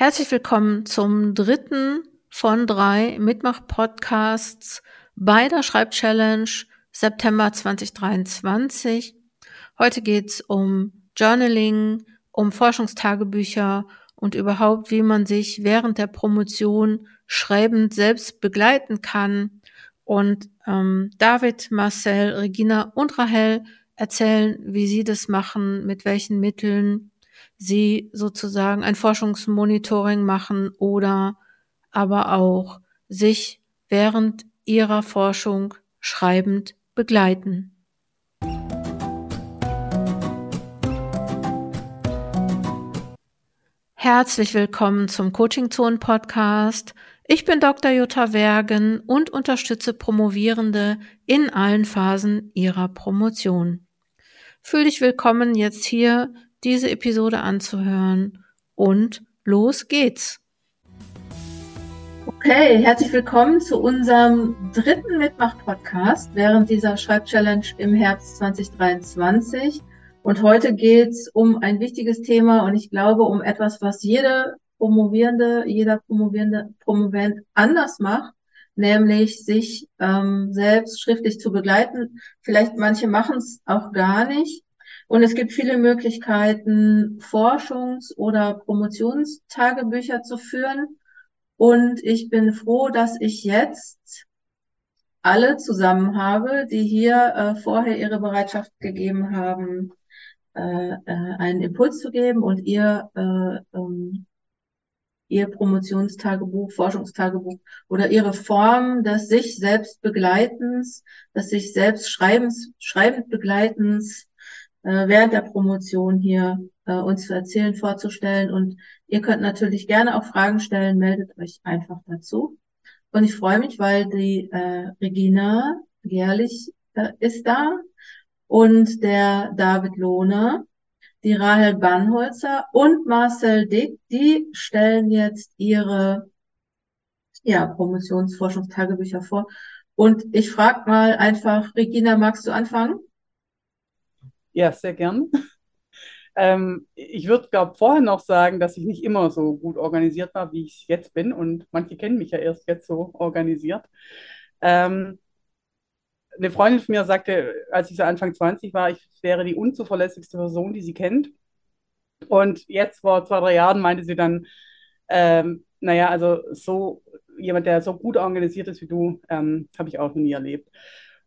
Herzlich willkommen zum dritten von drei Mitmach-Podcasts bei der Schreibchallenge September 2023. Heute geht es um Journaling, um Forschungstagebücher und überhaupt, wie man sich während der Promotion schreibend selbst begleiten kann. Und ähm, David, Marcel, Regina und Rahel erzählen, wie sie das machen, mit welchen Mitteln sie sozusagen ein Forschungsmonitoring machen oder aber auch sich während ihrer Forschung schreibend begleiten. Herzlich willkommen zum Coaching Zone Podcast. Ich bin Dr. Jutta Wergen und unterstütze Promovierende in allen Phasen ihrer Promotion. Fühl dich willkommen, jetzt hier diese Episode anzuhören und los geht's. Okay, herzlich willkommen zu unserem dritten Mitmach-Podcast während dieser Schreibchallenge im Herbst 2023. Und heute geht's um ein wichtiges Thema und ich glaube um etwas, was jede Promovierende, jeder Promovierende, Promovent anders macht, nämlich sich ähm, selbst schriftlich zu begleiten. Vielleicht manche machen es auch gar nicht. Und es gibt viele Möglichkeiten, Forschungs- oder Promotionstagebücher zu führen. Und ich bin froh, dass ich jetzt alle zusammen habe, die hier äh, vorher ihre Bereitschaft gegeben haben, äh, äh, einen Impuls zu geben und ihr, äh, ähm, ihr Promotionstagebuch, Forschungstagebuch oder ihre Form des sich selbst Begleitens, des sich selbst Schreibens, schreibend Begleitens äh, während der Promotion hier äh, uns zu erzählen, vorzustellen. Und ihr könnt natürlich gerne auch Fragen stellen, meldet euch einfach dazu. Und ich freue mich, weil die äh, Regina Gerlich äh, ist da und der David Lohner, die Rahel Bannholzer und Marcel Dick, die stellen jetzt ihre ja, Promotionsforschungstagebücher vor. Und ich frage mal einfach, Regina, magst du anfangen? Ja, sehr gern. Ähm, ich würde, glaube vorher noch sagen, dass ich nicht immer so gut organisiert war, wie ich jetzt bin. Und manche kennen mich ja erst jetzt so organisiert. Ähm, eine Freundin von mir sagte, als ich so Anfang 20 war, ich wäre die unzuverlässigste Person, die sie kennt. Und jetzt vor zwei, drei Jahren meinte sie dann, ähm, naja, also so jemand, der so gut organisiert ist wie du, ähm, habe ich auch noch nie erlebt.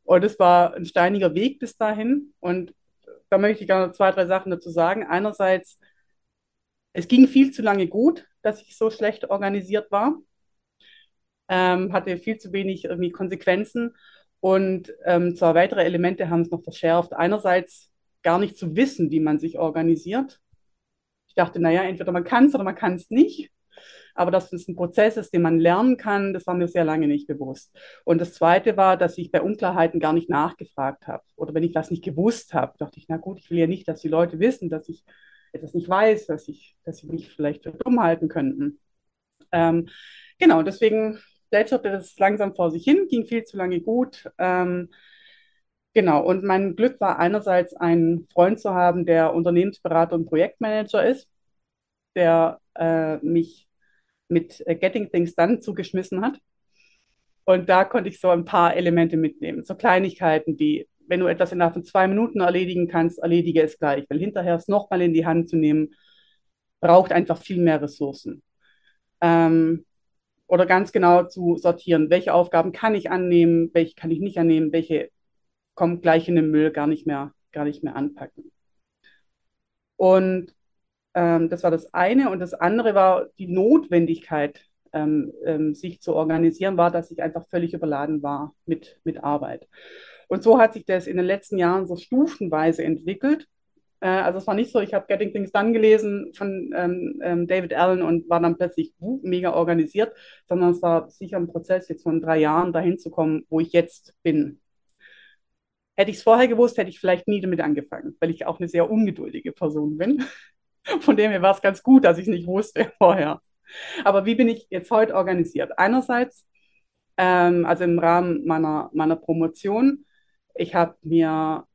Und es war ein steiniger Weg bis dahin. Und da möchte ich gerne zwei, drei Sachen dazu sagen. Einerseits, es ging viel zu lange gut, dass ich so schlecht organisiert war. Ähm, hatte viel zu wenig irgendwie Konsequenzen. Und ähm, zwei weitere Elemente haben es noch verschärft. Einerseits gar nicht zu wissen, wie man sich organisiert. Ich dachte, naja, entweder man kann es oder man kann es nicht. Aber dass es ein Prozess ist, den man lernen kann, das war mir sehr lange nicht bewusst. Und das Zweite war, dass ich bei Unklarheiten gar nicht nachgefragt habe. Oder wenn ich das nicht gewusst habe, dachte ich, na gut, ich will ja nicht, dass die Leute wissen, dass ich etwas nicht weiß, dass, ich, dass sie mich vielleicht für dumm halten könnten. Ähm, genau, deswegen plätscherte das langsam vor sich hin, ging viel zu lange gut. Ähm, Genau, und mein Glück war einerseits einen Freund zu haben, der Unternehmensberater und Projektmanager ist, der äh, mich mit äh, Getting Things Done zugeschmissen hat. Und da konnte ich so ein paar Elemente mitnehmen. So Kleinigkeiten wie, wenn du etwas innerhalb von zwei Minuten erledigen kannst, erledige es gleich. Weil hinterher es nochmal in die Hand zu nehmen, braucht einfach viel mehr Ressourcen. Ähm, oder ganz genau zu sortieren, welche Aufgaben kann ich annehmen, welche kann ich nicht annehmen, welche kommen gleich in den Müll, gar nicht mehr, gar nicht mehr anpacken. Und ähm, das war das eine. Und das andere war die Notwendigkeit, ähm, ähm, sich zu organisieren, war, dass ich einfach völlig überladen war mit, mit Arbeit. Und so hat sich das in den letzten Jahren so stufenweise entwickelt. Äh, also es war nicht so, ich habe Getting Things Done gelesen von ähm, ähm, David Allen und war dann plötzlich uh, mega organisiert, sondern es war sicher ein Prozess jetzt von drei Jahren dahin zu kommen, wo ich jetzt bin. Hätte ich es vorher gewusst, hätte ich vielleicht nie damit angefangen, weil ich auch eine sehr ungeduldige Person bin. Von dem her war es ganz gut, dass ich es nicht wusste vorher. Aber wie bin ich jetzt heute organisiert? Einerseits, ähm, also im Rahmen meiner, meiner Promotion, ich habe mir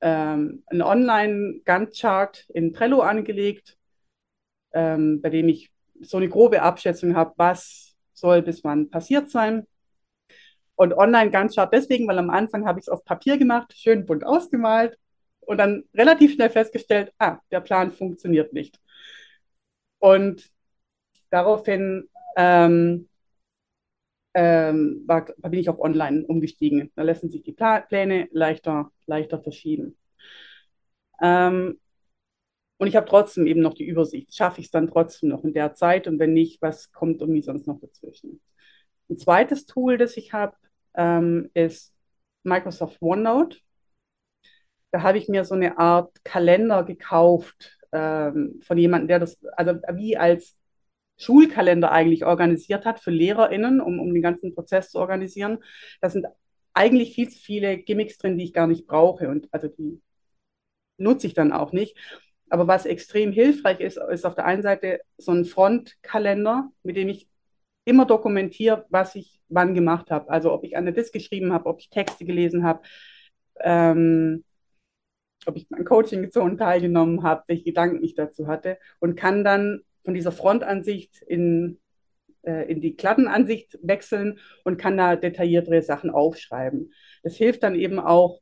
ähm, einen Online-Gantt-Chart in Trello angelegt, ähm, bei dem ich so eine grobe Abschätzung habe, was soll bis wann passiert sein. Und online ganz scharf deswegen, weil am Anfang habe ich es auf Papier gemacht, schön bunt ausgemalt und dann relativ schnell festgestellt, ah, der Plan funktioniert nicht. Und daraufhin ähm, ähm, war, bin ich auf online umgestiegen. Da lassen sich die Pläne leichter, leichter verschieben. Ähm, und ich habe trotzdem eben noch die Übersicht. Schaffe ich es dann trotzdem noch in der Zeit? Und wenn nicht, was kommt irgendwie sonst noch dazwischen? Ein zweites Tool, das ich habe, ähm, ist Microsoft OneNote. Da habe ich mir so eine Art Kalender gekauft ähm, von jemandem, der das, also wie als Schulkalender eigentlich organisiert hat für LehrerInnen, um, um den ganzen Prozess zu organisieren. Da sind eigentlich viel zu viele Gimmicks drin, die ich gar nicht brauche und also die nutze ich dann auch nicht. Aber was extrem hilfreich ist, ist auf der einen Seite so ein Frontkalender, mit dem ich immer dokumentiere, was ich wann gemacht habe. Also ob ich an der Disk geschrieben habe, ob ich Texte gelesen habe, ähm, ob ich an Coaching-Zonen teilgenommen habe, welche Gedanken ich dazu hatte und kann dann von dieser Frontansicht in, äh, in die Kladdenansicht wechseln und kann da detailliertere Sachen aufschreiben. Das hilft dann eben auch,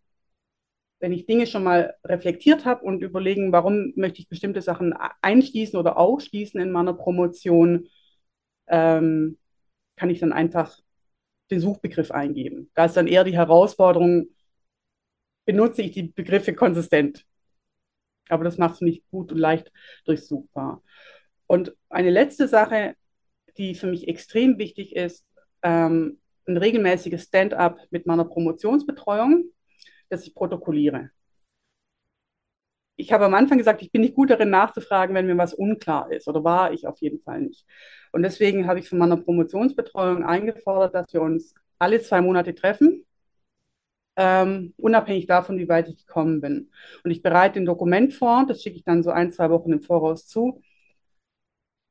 wenn ich Dinge schon mal reflektiert habe und überlegen, warum möchte ich bestimmte Sachen einschließen oder ausschließen in meiner Promotion, ähm, kann ich dann einfach den Suchbegriff eingeben. Da ist dann eher die Herausforderung, benutze ich die Begriffe konsistent. Aber das macht es nicht gut und leicht durchsuchbar. Und eine letzte Sache, die für mich extrem wichtig ist, ähm, ein regelmäßiges Stand-up mit meiner Promotionsbetreuung, das ich protokolliere. Ich habe am Anfang gesagt, ich bin nicht gut darin nachzufragen, wenn mir was unklar ist, oder war ich auf jeden Fall nicht. Und deswegen habe ich von meiner Promotionsbetreuung eingefordert, dass wir uns alle zwei Monate treffen, ähm, unabhängig davon, wie weit ich gekommen bin. Und ich bereite ein Dokument vor, das schicke ich dann so ein, zwei Wochen im Voraus zu,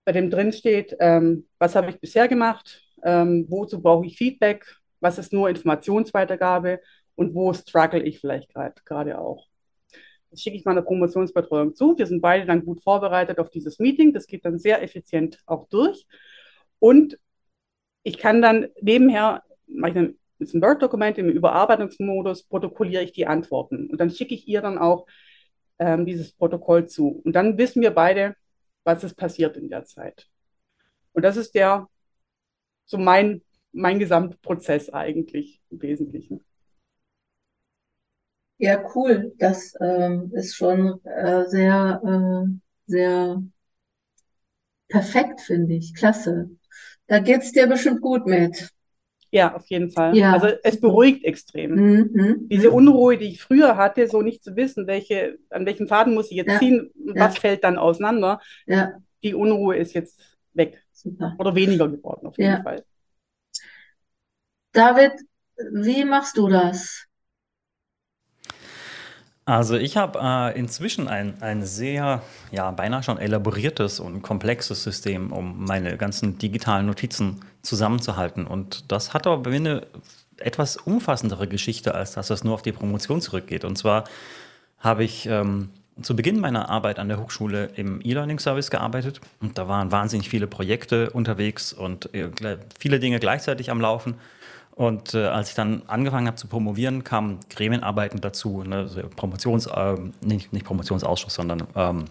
bei dem drin steht, ähm, was habe ich bisher gemacht, ähm, wozu brauche ich Feedback, was ist nur Informationsweitergabe und wo struggle ich vielleicht gerade auch. Das schicke ich meiner Promotionsbetreuung zu. Wir sind beide dann gut vorbereitet auf dieses Meeting. Das geht dann sehr effizient auch durch. Und ich kann dann nebenher, mache ich dann ist ein Word-Dokument im Überarbeitungsmodus, protokolliere ich die Antworten. Und dann schicke ich ihr dann auch ähm, dieses Protokoll zu. Und dann wissen wir beide, was ist passiert in der Zeit. Und das ist der, so mein, mein Gesamtprozess eigentlich im Wesentlichen. Ja, cool. Das ähm, ist schon äh, sehr, äh, sehr perfekt, finde ich. Klasse. Da geht es dir bestimmt gut mit. Ja, auf jeden Fall. Ja. Also es beruhigt extrem. Mhm, mhm. Diese Unruhe, die ich früher hatte, so nicht zu wissen, welche, an welchen Faden muss ich jetzt ja. ziehen, was ja. fällt dann auseinander, ja. die Unruhe ist jetzt weg. Super. Oder weniger geworden, auf jeden Fall. David, wie machst du das? Also ich habe äh, inzwischen ein, ein sehr, ja, beinahe schon elaboriertes und komplexes System, um meine ganzen digitalen Notizen zusammenzuhalten. Und das hat aber eine etwas umfassendere Geschichte, als dass das nur auf die Promotion zurückgeht. Und zwar habe ich ähm, zu Beginn meiner Arbeit an der Hochschule im E-Learning-Service gearbeitet. Und da waren wahnsinnig viele Projekte unterwegs und äh, viele Dinge gleichzeitig am Laufen. Und äh, als ich dann angefangen habe zu promovieren, kamen Gremienarbeiten dazu, ne, also Promotions, äh, nicht, nicht Promotionsausschuss, sondern ähm,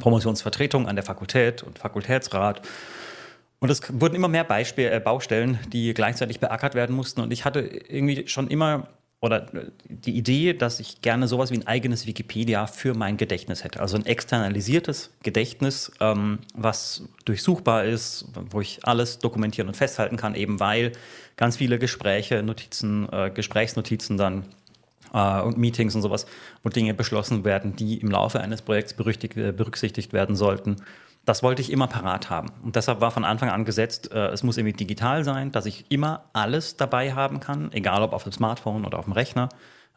Promotionsvertretung an der Fakultät und Fakultätsrat. Und es wurden immer mehr Beispiel, äh, Baustellen, die gleichzeitig beackert werden mussten. Und ich hatte irgendwie schon immer oder äh, die Idee, dass ich gerne sowas wie ein eigenes Wikipedia für mein Gedächtnis hätte. Also ein externalisiertes Gedächtnis, ähm, was durchsuchbar ist, wo ich alles dokumentieren und festhalten kann, eben weil ganz viele Gespräche, Notizen, äh, Gesprächsnotizen dann äh, und Meetings und sowas, wo Dinge beschlossen werden, die im Laufe eines Projekts äh, berücksichtigt werden sollten. Das wollte ich immer parat haben. Und deshalb war von Anfang an gesetzt, äh, es muss irgendwie digital sein, dass ich immer alles dabei haben kann, egal ob auf dem Smartphone oder auf dem Rechner.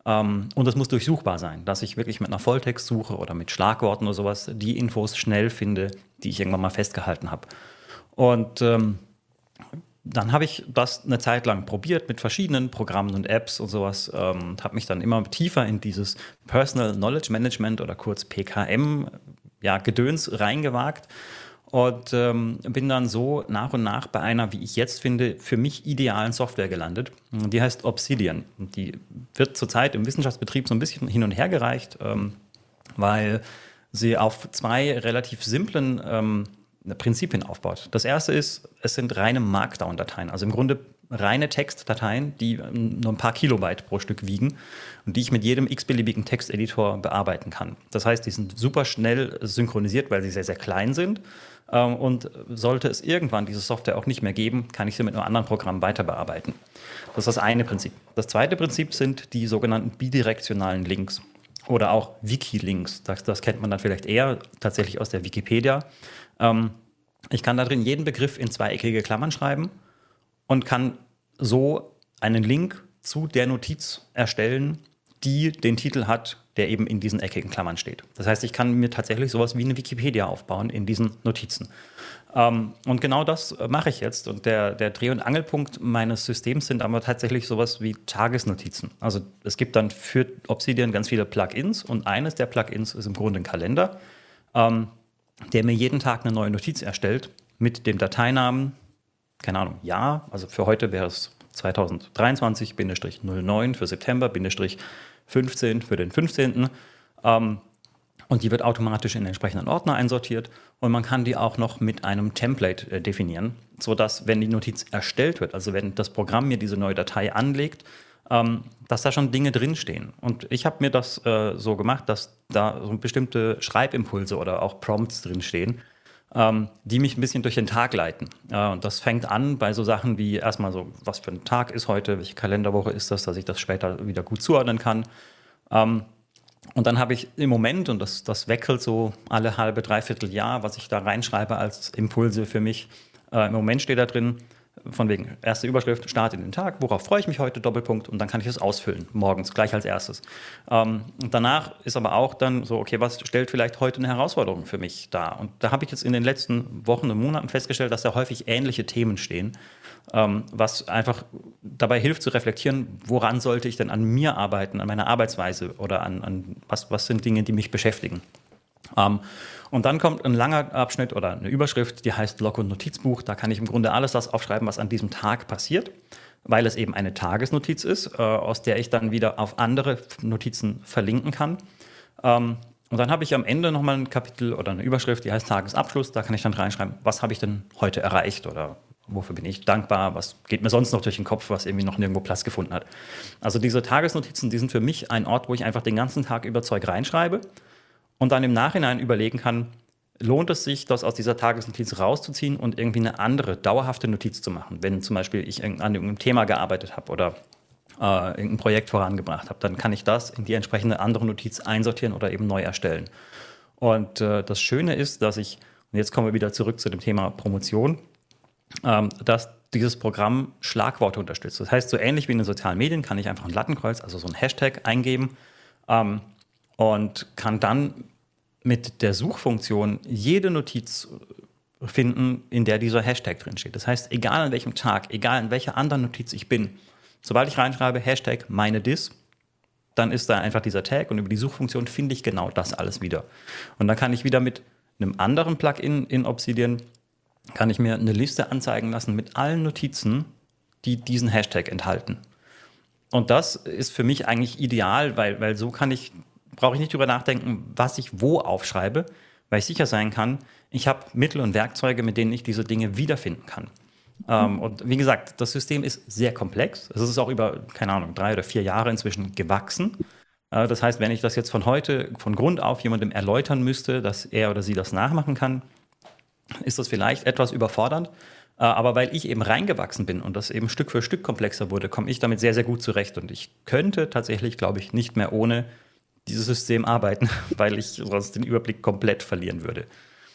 Ähm, und es muss durchsuchbar sein, dass ich wirklich mit einer Volltextsuche oder mit Schlagworten oder sowas die Infos schnell finde, die ich irgendwann mal festgehalten habe. Und ähm, dann habe ich das eine Zeit lang probiert mit verschiedenen Programmen und Apps und sowas ähm, habe mich dann immer tiefer in dieses Personal Knowledge Management oder kurz PKM ja, Gedöns reingewagt und ähm, bin dann so nach und nach bei einer, wie ich jetzt finde, für mich idealen Software gelandet. Die heißt Obsidian. Die wird zurzeit im Wissenschaftsbetrieb so ein bisschen hin und her gereicht, ähm, weil sie auf zwei relativ simplen ähm, Prinzipien aufbaut. Das erste ist, es sind reine Markdown-Dateien, also im Grunde reine Textdateien, die ähm, nur ein paar Kilobyte pro Stück wiegen und die ich mit jedem x-beliebigen Texteditor bearbeiten kann. Das heißt, die sind super schnell synchronisiert, weil sie sehr, sehr klein sind ähm, und sollte es irgendwann diese Software auch nicht mehr geben, kann ich sie mit einem anderen Programm weiter bearbeiten. Das ist das eine Prinzip. Das zweite Prinzip sind die sogenannten bidirektionalen Links oder auch Wiki-Links. Das, das, kennt man dann vielleicht eher tatsächlich aus der Wikipedia. Ähm, ich kann da drin jeden Begriff in zweieckige Klammern schreiben und kann so einen Link zu der Notiz erstellen, die den Titel hat, der eben in diesen eckigen Klammern steht. Das heißt, ich kann mir tatsächlich sowas wie eine Wikipedia aufbauen in diesen Notizen. Ähm, und genau das äh, mache ich jetzt. Und der, der Dreh- und Angelpunkt meines Systems sind aber tatsächlich sowas wie Tagesnotizen. Also es gibt dann für Obsidian ganz viele Plugins und eines der Plugins ist im Grunde ein Kalender, ähm, der mir jeden Tag eine neue Notiz erstellt mit dem Dateinamen, keine Ahnung, ja, also für heute wäre es 2023-09 für September, 15 für den 15. Ähm, und die wird automatisch in den entsprechenden Ordner einsortiert und man kann die auch noch mit einem Template äh, definieren, sodass, wenn die Notiz erstellt wird, also wenn das Programm mir diese neue Datei anlegt, ähm, dass da schon Dinge drinstehen. Und ich habe mir das äh, so gemacht, dass da so bestimmte Schreibimpulse oder auch Prompts drinstehen, ähm, die mich ein bisschen durch den Tag leiten. Äh, und das fängt an bei so Sachen wie erstmal so, was für ein Tag ist heute, welche Kalenderwoche ist das, dass ich das später wieder gut zuordnen kann. Ähm, und dann habe ich im Moment, und das, das wechselt so alle halbe, dreiviertel Jahr, was ich da reinschreibe als Impulse für mich. Äh, Im Moment steht da drin, von wegen erste Überschrift, Start in den Tag, worauf freue ich mich heute, Doppelpunkt, und dann kann ich es ausfüllen, morgens, gleich als erstes. Ähm, danach ist aber auch dann so, okay, was stellt vielleicht heute eine Herausforderung für mich dar? Und da habe ich jetzt in den letzten Wochen und Monaten festgestellt, dass da häufig ähnliche Themen stehen, ähm, was einfach dabei hilft zu reflektieren, woran sollte ich denn an mir arbeiten, an meiner Arbeitsweise oder an, an was, was sind Dinge, die mich beschäftigen. Ähm, und dann kommt ein langer Abschnitt oder eine Überschrift, die heißt Log- und Notizbuch. Da kann ich im Grunde alles das aufschreiben, was an diesem Tag passiert, weil es eben eine Tagesnotiz ist, äh, aus der ich dann wieder auf andere Notizen verlinken kann. Ähm, und dann habe ich am Ende nochmal ein Kapitel oder eine Überschrift, die heißt Tagesabschluss. Da kann ich dann reinschreiben, was habe ich denn heute erreicht oder wofür bin ich dankbar, was geht mir sonst noch durch den Kopf, was irgendwie noch nirgendwo Platz gefunden hat. Also diese Tagesnotizen, die sind für mich ein Ort, wo ich einfach den ganzen Tag über Zeug reinschreibe und dann im Nachhinein überlegen kann, lohnt es sich, das aus dieser Tagesnotiz rauszuziehen und irgendwie eine andere, dauerhafte Notiz zu machen. Wenn zum Beispiel ich an irgendeinem Thema gearbeitet habe oder äh, irgendein Projekt vorangebracht habe, dann kann ich das in die entsprechende andere Notiz einsortieren oder eben neu erstellen. Und äh, das Schöne ist, dass ich, und jetzt kommen wir wieder zurück zu dem Thema Promotion, ähm, dass dieses Programm Schlagworte unterstützt. Das heißt, so ähnlich wie in den sozialen Medien kann ich einfach ein Lattenkreuz, also so ein Hashtag eingeben ähm, und kann dann mit der Suchfunktion jede Notiz finden, in der dieser Hashtag drinsteht. Das heißt, egal an welchem Tag, egal in welcher anderen Notiz ich bin, sobald ich reinschreibe Hashtag meine Dis, dann ist da einfach dieser Tag und über die Suchfunktion finde ich genau das alles wieder. Und dann kann ich wieder mit einem anderen Plugin in Obsidian kann ich mir eine Liste anzeigen lassen mit allen Notizen, die diesen Hashtag enthalten. Und das ist für mich eigentlich ideal, weil, weil so kann ich, brauche ich nicht drüber nachdenken, was ich wo aufschreibe, weil ich sicher sein kann, ich habe Mittel und Werkzeuge, mit denen ich diese Dinge wiederfinden kann. Ähm, und wie gesagt, das System ist sehr komplex. Es ist auch über, keine Ahnung, drei oder vier Jahre inzwischen gewachsen. Äh, das heißt, wenn ich das jetzt von heute, von Grund auf jemandem erläutern müsste, dass er oder sie das nachmachen kann, ist das vielleicht etwas überfordernd. Äh, aber weil ich eben reingewachsen bin und das eben Stück für Stück komplexer wurde, komme ich damit sehr, sehr gut zurecht. Und ich könnte tatsächlich, glaube ich, nicht mehr ohne dieses System arbeiten, weil ich sonst den Überblick komplett verlieren würde.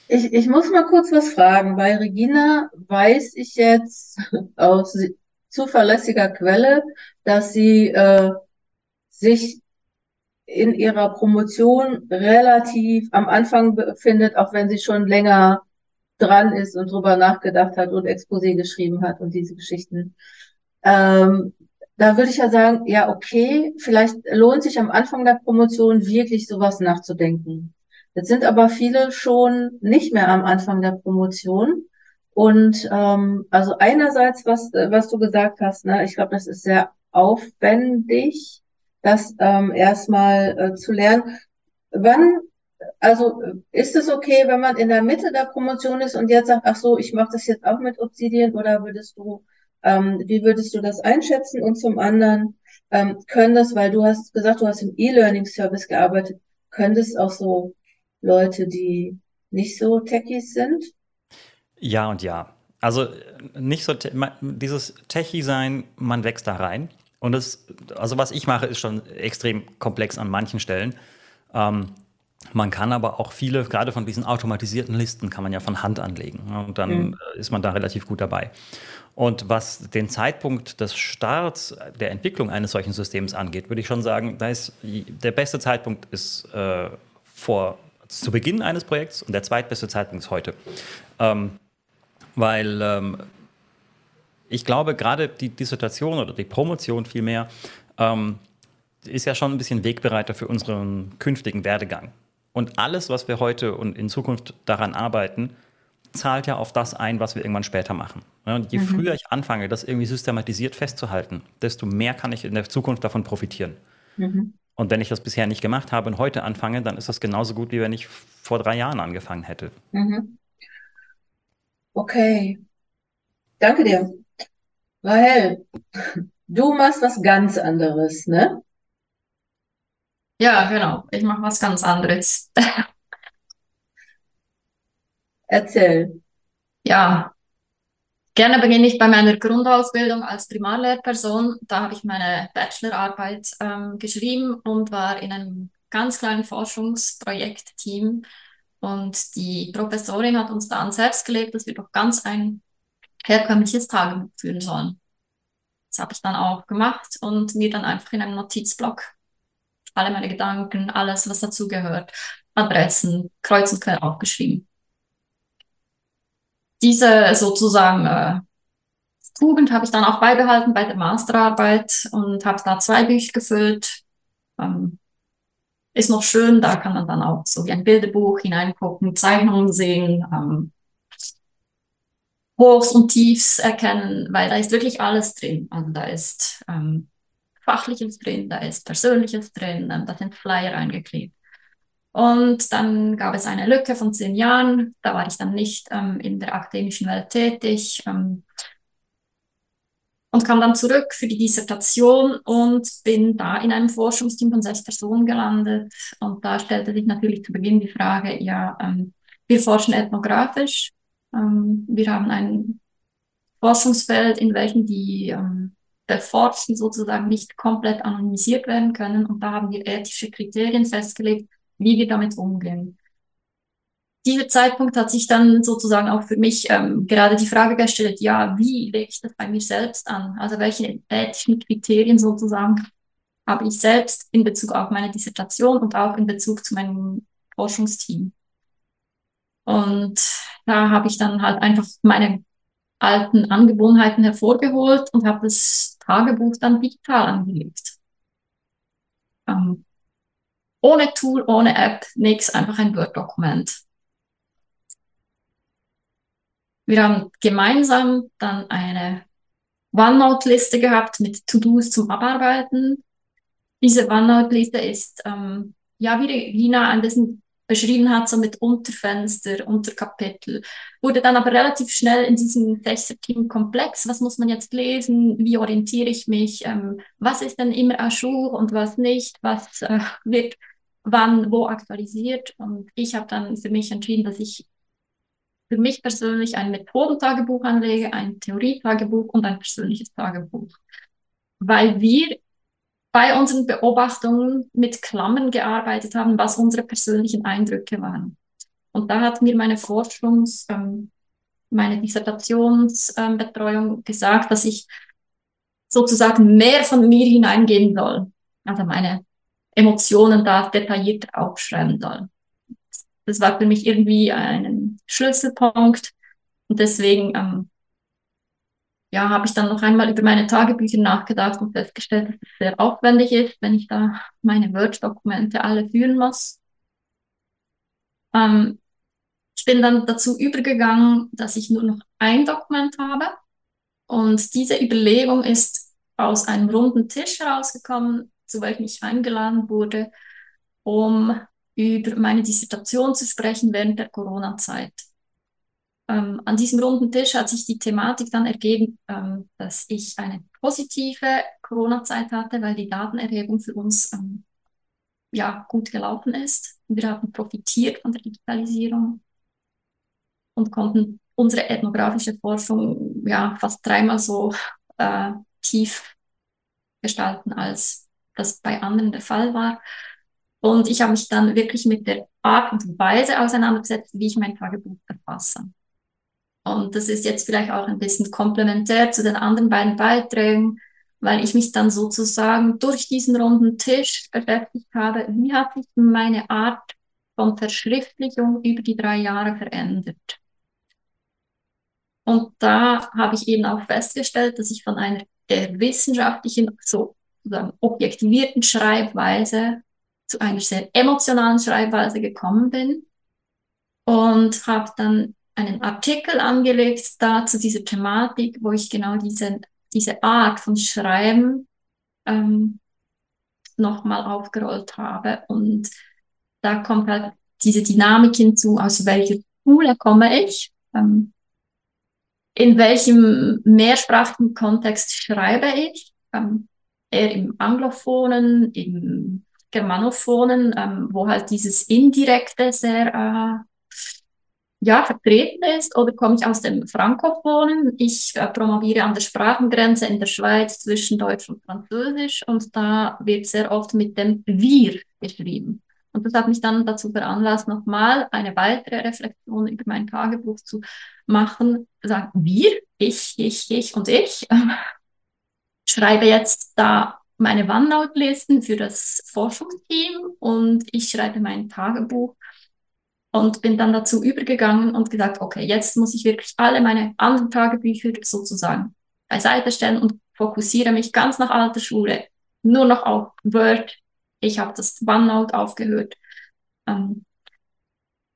Ich, ich muss mal kurz was fragen. Bei Regina weiß ich jetzt aus zuverlässiger Quelle, dass sie äh, sich in ihrer Promotion relativ am Anfang befindet, auch wenn sie schon länger dran ist und drüber nachgedacht hat und Exposé geschrieben hat und diese Geschichten. Ähm, da würde ich ja sagen, ja, okay, vielleicht lohnt sich am Anfang der Promotion wirklich sowas nachzudenken. Jetzt sind aber viele schon nicht mehr am Anfang der Promotion. Und ähm, also einerseits, was, was du gesagt hast, ne, ich glaube, das ist sehr aufwendig, das ähm, erstmal äh, zu lernen. Wann, also ist es okay, wenn man in der Mitte der Promotion ist und jetzt sagt, ach so, ich mache das jetzt auch mit Obsidian oder würdest du, ähm, wie würdest du das einschätzen? Und zum anderen, ähm, können das, weil du hast gesagt, du hast im E-Learning-Service gearbeitet, können das auch so Leute, die nicht so Techies sind? Ja und ja. Also nicht so dieses Techie-Sein, man wächst da rein. Und das, also was ich mache, ist schon extrem komplex an manchen Stellen. Ähm, man kann aber auch viele, gerade von diesen automatisierten Listen, kann man ja von Hand anlegen. Und dann mhm. ist man da relativ gut dabei. Und was den Zeitpunkt des Starts der Entwicklung eines solchen Systems angeht, würde ich schon sagen, da ist der beste Zeitpunkt ist äh, vor zu Beginn eines Projekts und der zweitbeste Zeitpunkt ist heute. Ähm, weil ähm, ich glaube, gerade die Dissertation oder die Promotion vielmehr ähm, ist ja schon ein bisschen Wegbereiter für unseren künftigen Werdegang. Und alles, was wir heute und in Zukunft daran arbeiten, zahlt ja auf das ein, was wir irgendwann später machen. Und je mhm. früher ich anfange, das irgendwie systematisiert festzuhalten, desto mehr kann ich in der Zukunft davon profitieren. Mhm. Und wenn ich das bisher nicht gemacht habe und heute anfange, dann ist das genauso gut, wie wenn ich vor drei Jahren angefangen hätte. Mhm. Okay. Danke dir. Rahel, du machst was ganz anderes, ne? Ja, genau. Ich mache was ganz anderes. Erzähl. Ja, gerne beginne ich bei meiner Grundausbildung als Primarlehrperson. Da habe ich meine Bachelorarbeit ähm, geschrieben und war in einem ganz kleinen Forschungsprojektteam. Und die Professorin hat uns da ans Herz gelegt, dass wir doch ganz ein herkömmliches Tagebuch führen sollen. Das habe ich dann auch gemacht und mir dann einfach in einem Notizblock alle meine Gedanken, alles, was dazugehört, Adressen, kreuz und quer aufgeschrieben. Diese sozusagen äh, Tugend habe ich dann auch beibehalten bei der Masterarbeit und habe da zwei Bücher gefüllt. Ähm, ist noch schön, da kann man dann auch so wie ein Bilderbuch hineingucken, Zeichnungen sehen, ähm, Hochs und Tiefs erkennen, weil da ist wirklich alles drin. Also da ist ähm, Fachliches drin, da ist Persönliches drin, da sind Flyer eingeklebt. Und dann gab es eine Lücke von zehn Jahren, da war ich dann nicht ähm, in der akademischen Welt tätig ähm, und kam dann zurück für die Dissertation und bin da in einem Forschungsteam von sechs Personen gelandet. Und da stellte sich natürlich zu Beginn die Frage, ja, ähm, wir forschen ethnografisch, ähm, wir haben ein Forschungsfeld, in welchem die ähm, Beforschten sozusagen nicht komplett anonymisiert werden können. Und da haben wir ethische Kriterien festgelegt, wie wir damit umgehen. Dieser Zeitpunkt hat sich dann sozusagen auch für mich ähm, gerade die Frage gestellt, ja, wie lege ich das bei mir selbst an? Also welche ethischen Kriterien sozusagen habe ich selbst in Bezug auf meine Dissertation und auch in Bezug zu meinem Forschungsteam. Und da habe ich dann halt einfach meine alten Angewohnheiten hervorgeholt und habe das Tagebuch dann digital angelegt. Ähm, ohne Tool, ohne App, nichts, einfach ein Word-Dokument. Wir haben gemeinsam dann eine OneNote-Liste gehabt mit To-Dos zum Abarbeiten. Diese OneNote-Liste ist ähm, ja wie Rina ein bisschen beschrieben hat, so mit Unterfenster, Unterkapitel. Wurde dann aber relativ schnell in diesem Sechser-Team komplex. Was muss man jetzt lesen? Wie orientiere ich mich? Ähm, was ist denn immer à jour und was nicht? Was äh, wird wann wo aktualisiert? Und ich habe dann für mich entschieden, dass ich für mich persönlich ein Methodentagebuch anlege, ein Theorietagebuch und ein persönliches Tagebuch. Weil wir bei unseren Beobachtungen mit Klammern gearbeitet haben, was unsere persönlichen Eindrücke waren. Und da hat mir meine Forschungs-, ähm, meine Dissertationsbetreuung ähm, gesagt, dass ich sozusagen mehr von mir hineingehen soll. Also meine Emotionen da detailliert aufschreiben soll. Das war für mich irgendwie ein Schlüsselpunkt. Und deswegen ähm, ja, habe ich dann noch einmal über meine Tagebücher nachgedacht und festgestellt, dass es sehr aufwendig ist, wenn ich da meine Word-Dokumente alle führen muss. Ähm, ich bin dann dazu übergegangen, dass ich nur noch ein Dokument habe. Und diese Überlegung ist aus einem runden Tisch herausgekommen, zu welchem ich eingeladen wurde, um über meine Dissertation zu sprechen während der Corona-Zeit. Ähm, an diesem runden Tisch hat sich die Thematik dann ergeben, ähm, dass ich eine positive Corona-Zeit hatte, weil die Datenerhebung für uns ähm, ja gut gelaufen ist. Wir haben profitiert von der Digitalisierung und konnten unsere ethnografische Forschung ja fast dreimal so äh, tief gestalten, als das bei anderen der Fall war. Und ich habe mich dann wirklich mit der Art und Weise auseinandergesetzt, wie ich mein Tagebuch verfasse. Und das ist jetzt vielleicht auch ein bisschen komplementär zu den anderen beiden Beiträgen, weil ich mich dann sozusagen durch diesen runden Tisch beschäftigt habe, wie hat sich meine Art von Verschriftlichung über die drei Jahre verändert. Und da habe ich eben auch festgestellt, dass ich von einer der wissenschaftlichen, so objektivierten Schreibweise zu einer sehr emotionalen Schreibweise gekommen bin und habe dann einen Artikel angelegt da zu dieser Thematik, wo ich genau diese, diese Art von Schreiben ähm, nochmal aufgerollt habe. Und da kommt halt diese Dynamik hinzu, aus welcher Schule komme ich, ähm, in welchem mehrsprachigen Kontext schreibe ich, ähm, eher im Anglophonen, im Germanophonen, ähm, wo halt dieses Indirekte sehr äh, ja, vertreten ist oder komme ich aus dem Frankophonen? Ich äh, promoviere an der Sprachengrenze in der Schweiz zwischen Deutsch und Französisch und da wird sehr oft mit dem Wir geschrieben. Und das hat mich dann dazu veranlasst, nochmal eine weitere Reflexion über mein Tagebuch zu machen. Sagen wir, ich, ich, ich und ich. schreibe jetzt da meine OneNote-Listen für das Forschungsteam und ich schreibe mein Tagebuch und bin dann dazu übergegangen und gesagt, okay, jetzt muss ich wirklich alle meine anderen Tagebücher sozusagen beiseite stellen und fokussiere mich ganz nach alter Schule nur noch auf Word. Ich habe das OneNote aufgehört. Ähm,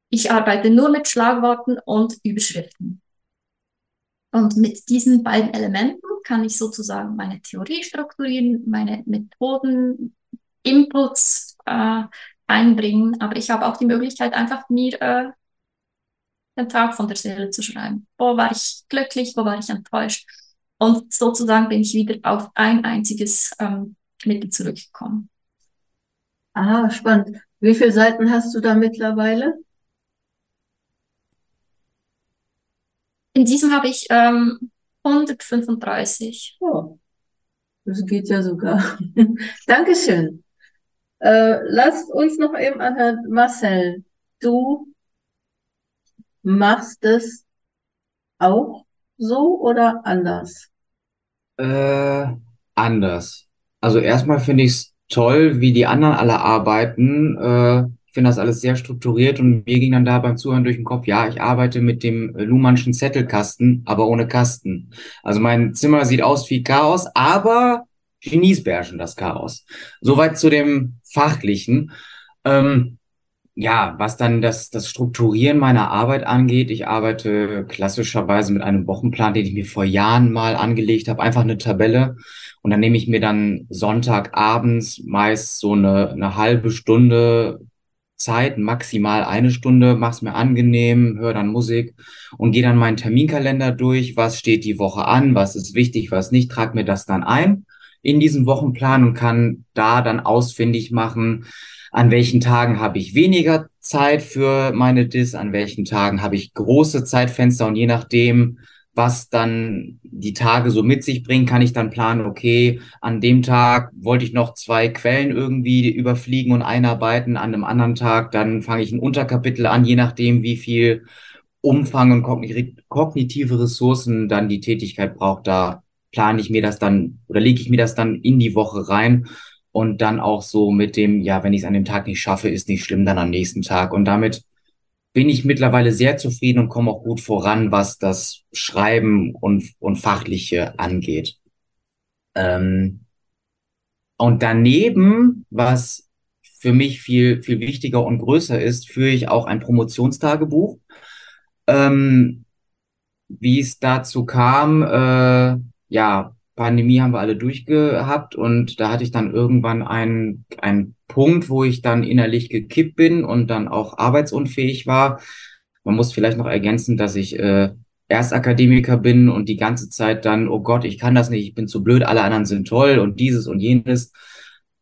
ich arbeite nur mit Schlagworten und Überschriften. Und mit diesen beiden Elementen kann ich sozusagen meine Theorie strukturieren, meine Methoden, Inputs äh, einbringen. Aber ich habe auch die Möglichkeit, einfach mir äh, den Tag von der Seele zu schreiben. Wo war ich glücklich, wo war ich enttäuscht? Und sozusagen bin ich wieder auf ein einziges ähm, Mittel zurückgekommen. Ah, spannend. Wie viele Seiten hast du da mittlerweile? In diesem habe ich ähm, 135. Oh, das geht ja sogar. Dankeschön. Äh, lasst uns noch eben anhören, Marcel, du machst es auch so oder anders? Äh, anders. Also erstmal finde ich es toll, wie die anderen alle arbeiten. Äh, finde das alles sehr strukturiert und mir ging dann da beim Zuhören durch den Kopf, ja, ich arbeite mit dem Luhmannschen Zettelkasten, aber ohne Kasten. Also mein Zimmer sieht aus wie Chaos, aber Genies beherrschen das Chaos. Soweit zu dem Fachlichen. Ähm, ja, was dann das, das Strukturieren meiner Arbeit angeht, ich arbeite klassischerweise mit einem Wochenplan, den ich mir vor Jahren mal angelegt habe, einfach eine Tabelle. Und dann nehme ich mir dann Sonntagabends meist so eine, eine halbe Stunde Zeit, maximal eine Stunde, mach's mir angenehm, höre dann Musik und gehe dann meinen Terminkalender durch, was steht die Woche an, was ist wichtig, was nicht, trag mir das dann ein in diesem Wochenplan und kann da dann ausfindig machen, an welchen Tagen habe ich weniger Zeit für meine Dis, an welchen Tagen habe ich große Zeitfenster und je nachdem, was dann die Tage so mit sich bringen, kann ich dann planen, okay, an dem Tag wollte ich noch zwei Quellen irgendwie überfliegen und einarbeiten, an einem anderen Tag, dann fange ich ein Unterkapitel an, je nachdem, wie viel Umfang und kognitive Ressourcen dann die Tätigkeit braucht, da plane ich mir das dann oder lege ich mir das dann in die Woche rein und dann auch so mit dem, ja, wenn ich es an dem Tag nicht schaffe, ist nicht schlimm, dann am nächsten Tag. Und damit bin ich mittlerweile sehr zufrieden und komme auch gut voran, was das Schreiben und, und Fachliche angeht. Ähm, und daneben, was für mich viel, viel wichtiger und größer ist, führe ich auch ein Promotionstagebuch. Ähm, wie es dazu kam, äh, ja, Pandemie haben wir alle durchgehabt und da hatte ich dann irgendwann einen, einen Punkt, wo ich dann innerlich gekippt bin und dann auch arbeitsunfähig war. Man muss vielleicht noch ergänzen, dass ich äh, Erstakademiker bin und die ganze Zeit dann, oh Gott, ich kann das nicht, ich bin zu blöd, alle anderen sind toll und dieses und jenes.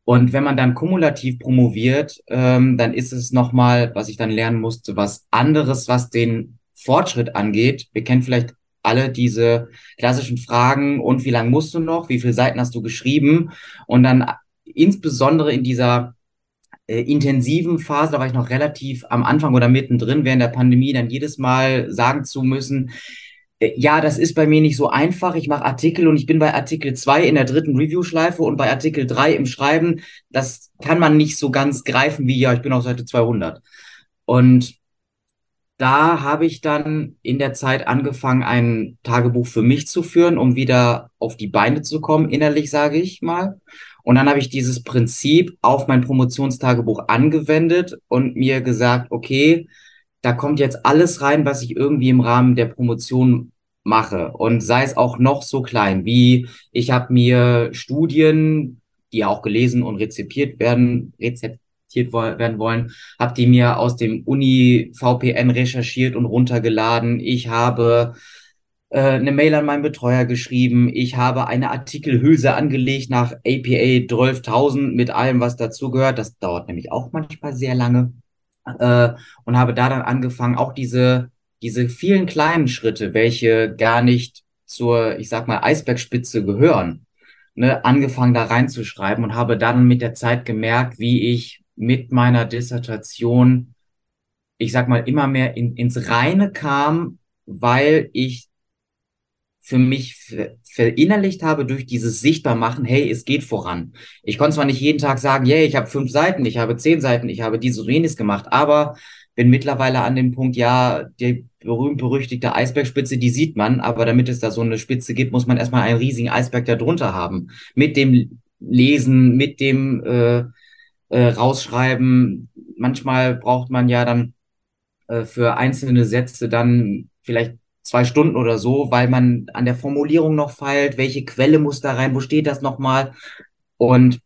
Und wenn man dann kumulativ promoviert, ähm, dann ist es nochmal, was ich dann lernen musste, was anderes, was den Fortschritt angeht. Wir kennen vielleicht alle diese klassischen Fragen und wie lange musst du noch, wie viele Seiten hast du geschrieben und dann insbesondere in dieser äh, intensiven Phase, da war ich noch relativ am Anfang oder mittendrin während der Pandemie, dann jedes Mal sagen zu müssen, äh, ja, das ist bei mir nicht so einfach. Ich mache Artikel und ich bin bei Artikel 2 in der dritten Review-Schleife und bei Artikel 3 im Schreiben. Das kann man nicht so ganz greifen wie, ja, ich bin auf Seite 200. Und da habe ich dann in der Zeit angefangen, ein Tagebuch für mich zu führen, um wieder auf die Beine zu kommen, innerlich sage ich mal. Und dann habe ich dieses Prinzip auf mein Promotionstagebuch angewendet und mir gesagt, okay, da kommt jetzt alles rein, was ich irgendwie im Rahmen der Promotion mache. Und sei es auch noch so klein, wie ich habe mir Studien, die auch gelesen und rezipiert werden, rezept zitiert werden wollen, habe die mir aus dem Uni VPN recherchiert und runtergeladen. Ich habe äh, eine Mail an meinen Betreuer geschrieben. Ich habe eine Artikelhülse angelegt nach APA 12.000 mit allem, was dazugehört. Das dauert nämlich auch manchmal sehr lange. Äh, und habe da dann angefangen, auch diese, diese vielen kleinen Schritte, welche gar nicht zur, ich sag mal, Eisbergspitze gehören, ne, angefangen da reinzuschreiben und habe dann mit der Zeit gemerkt, wie ich mit meiner Dissertation, ich sag mal, immer mehr in, ins Reine kam, weil ich für mich verinnerlicht habe durch dieses Sichtbarmachen, hey, es geht voran. Ich konnte zwar nicht jeden Tag sagen, hey, ich habe fünf Seiten, ich habe zehn Seiten, ich habe dieses und jenes gemacht, aber bin mittlerweile an dem Punkt, ja, die berühmt-berüchtigte Eisbergspitze, die sieht man, aber damit es da so eine Spitze gibt, muss man erstmal einen riesigen Eisberg darunter haben. Mit dem Lesen, mit dem äh, äh, rausschreiben. Manchmal braucht man ja dann äh, für einzelne Sätze dann vielleicht zwei Stunden oder so, weil man an der Formulierung noch feilt, welche Quelle muss da rein, wo steht das nochmal. Und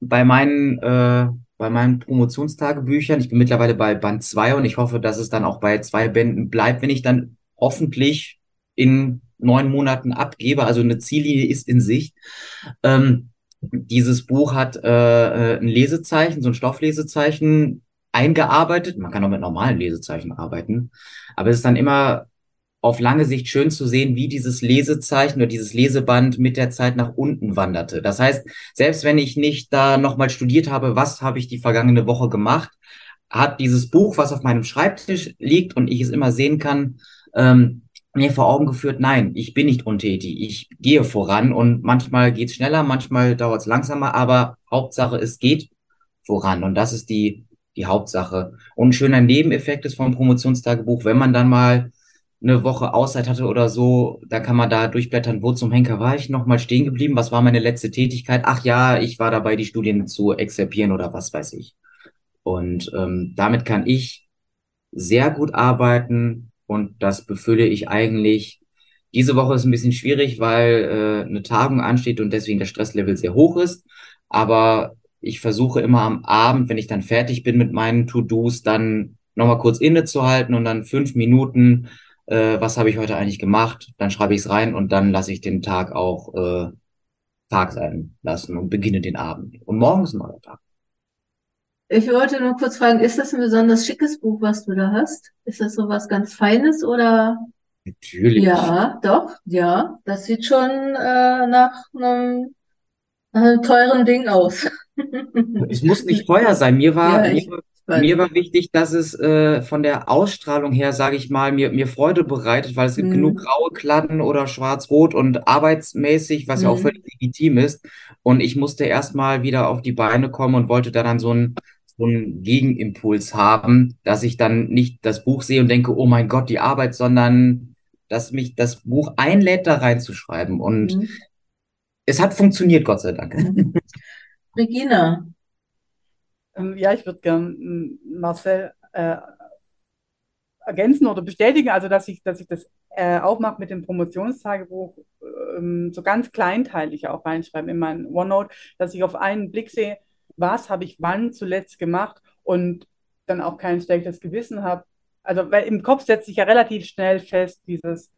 bei meinen, äh, bei meinen Promotionstagebüchern, ich bin mittlerweile bei Band 2 und ich hoffe, dass es dann auch bei zwei Bänden bleibt, wenn ich dann hoffentlich in neun Monaten abgebe, also eine Ziellinie ist in Sicht. Ähm, dieses Buch hat äh, äh, ein Lesezeichen, so ein Stofflesezeichen eingearbeitet. Man kann auch mit normalen Lesezeichen arbeiten. Aber es ist dann immer auf lange Sicht schön zu sehen, wie dieses Lesezeichen oder dieses Leseband mit der Zeit nach unten wanderte. Das heißt, selbst wenn ich nicht da nochmal studiert habe, was habe ich die vergangene Woche gemacht, hat dieses Buch, was auf meinem Schreibtisch liegt und ich es immer sehen kann, ähm, mir vor Augen geführt, nein, ich bin nicht untätig, ich gehe voran und manchmal geht's schneller, manchmal dauert's langsamer, aber Hauptsache, es geht voran und das ist die, die Hauptsache. Und ein schöner Nebeneffekt ist vom Promotionstagebuch, wenn man dann mal eine Woche Auszeit hatte oder so, da kann man da durchblättern, wo zum Henker war ich noch mal stehen geblieben, was war meine letzte Tätigkeit? Ach ja, ich war dabei, die Studien zu exerpieren oder was weiß ich. Und ähm, damit kann ich sehr gut arbeiten, und das befülle ich eigentlich. Diese Woche ist ein bisschen schwierig, weil äh, eine Tagung ansteht und deswegen der Stresslevel sehr hoch ist. Aber ich versuche immer am Abend, wenn ich dann fertig bin mit meinen To-Dos, dann nochmal kurz innezuhalten und dann fünf Minuten, äh, was habe ich heute eigentlich gemacht? Dann schreibe ich es rein und dann lasse ich den Tag auch äh, Tag sein lassen und beginne den Abend. Und morgen ist ein neuer Tag. Ich wollte nur kurz fragen, ist das ein besonders schickes Buch, was du da hast? Ist das so was ganz Feines oder? Natürlich. Ja, doch, ja. Das sieht schon äh, nach einem, nach einem teuren Ding aus. Es muss nicht teuer sein. Mir war, Ja, mir ich war, weiß. Mir war wichtig, dass es äh, von der Ausstrahlung her, sage ich mal, mir, mir Freude bereitet, weil es gibt Mhm. genug graue Kladden oder schwarz-rot und arbeitsmäßig, was ja auch Mhm. völlig legitim ist. Und ich musste erstmal wieder auf die Beine kommen und wollte da dann so ein so einen Gegenimpuls haben, dass ich dann nicht das Buch sehe und denke, oh mein Gott, die Arbeit, sondern dass mich das Buch einlädt, da reinzuschreiben. Und Mhm. es hat funktioniert, Gott sei Dank. Regina, Ähm, ja, ich würde gern Marcel äh, ergänzen oder bestätigen, also dass ich, dass ich das äh, auch mache mit dem Promotionstagebuch, ähm, so ganz kleinteilig auch reinschreiben in mein OneNote, dass ich auf einen Blick sehe, was habe ich wann zuletzt gemacht und dann auch kein schlechtes Gewissen habe. Also weil im Kopf setzt sich ja relativ schnell fest, dieses,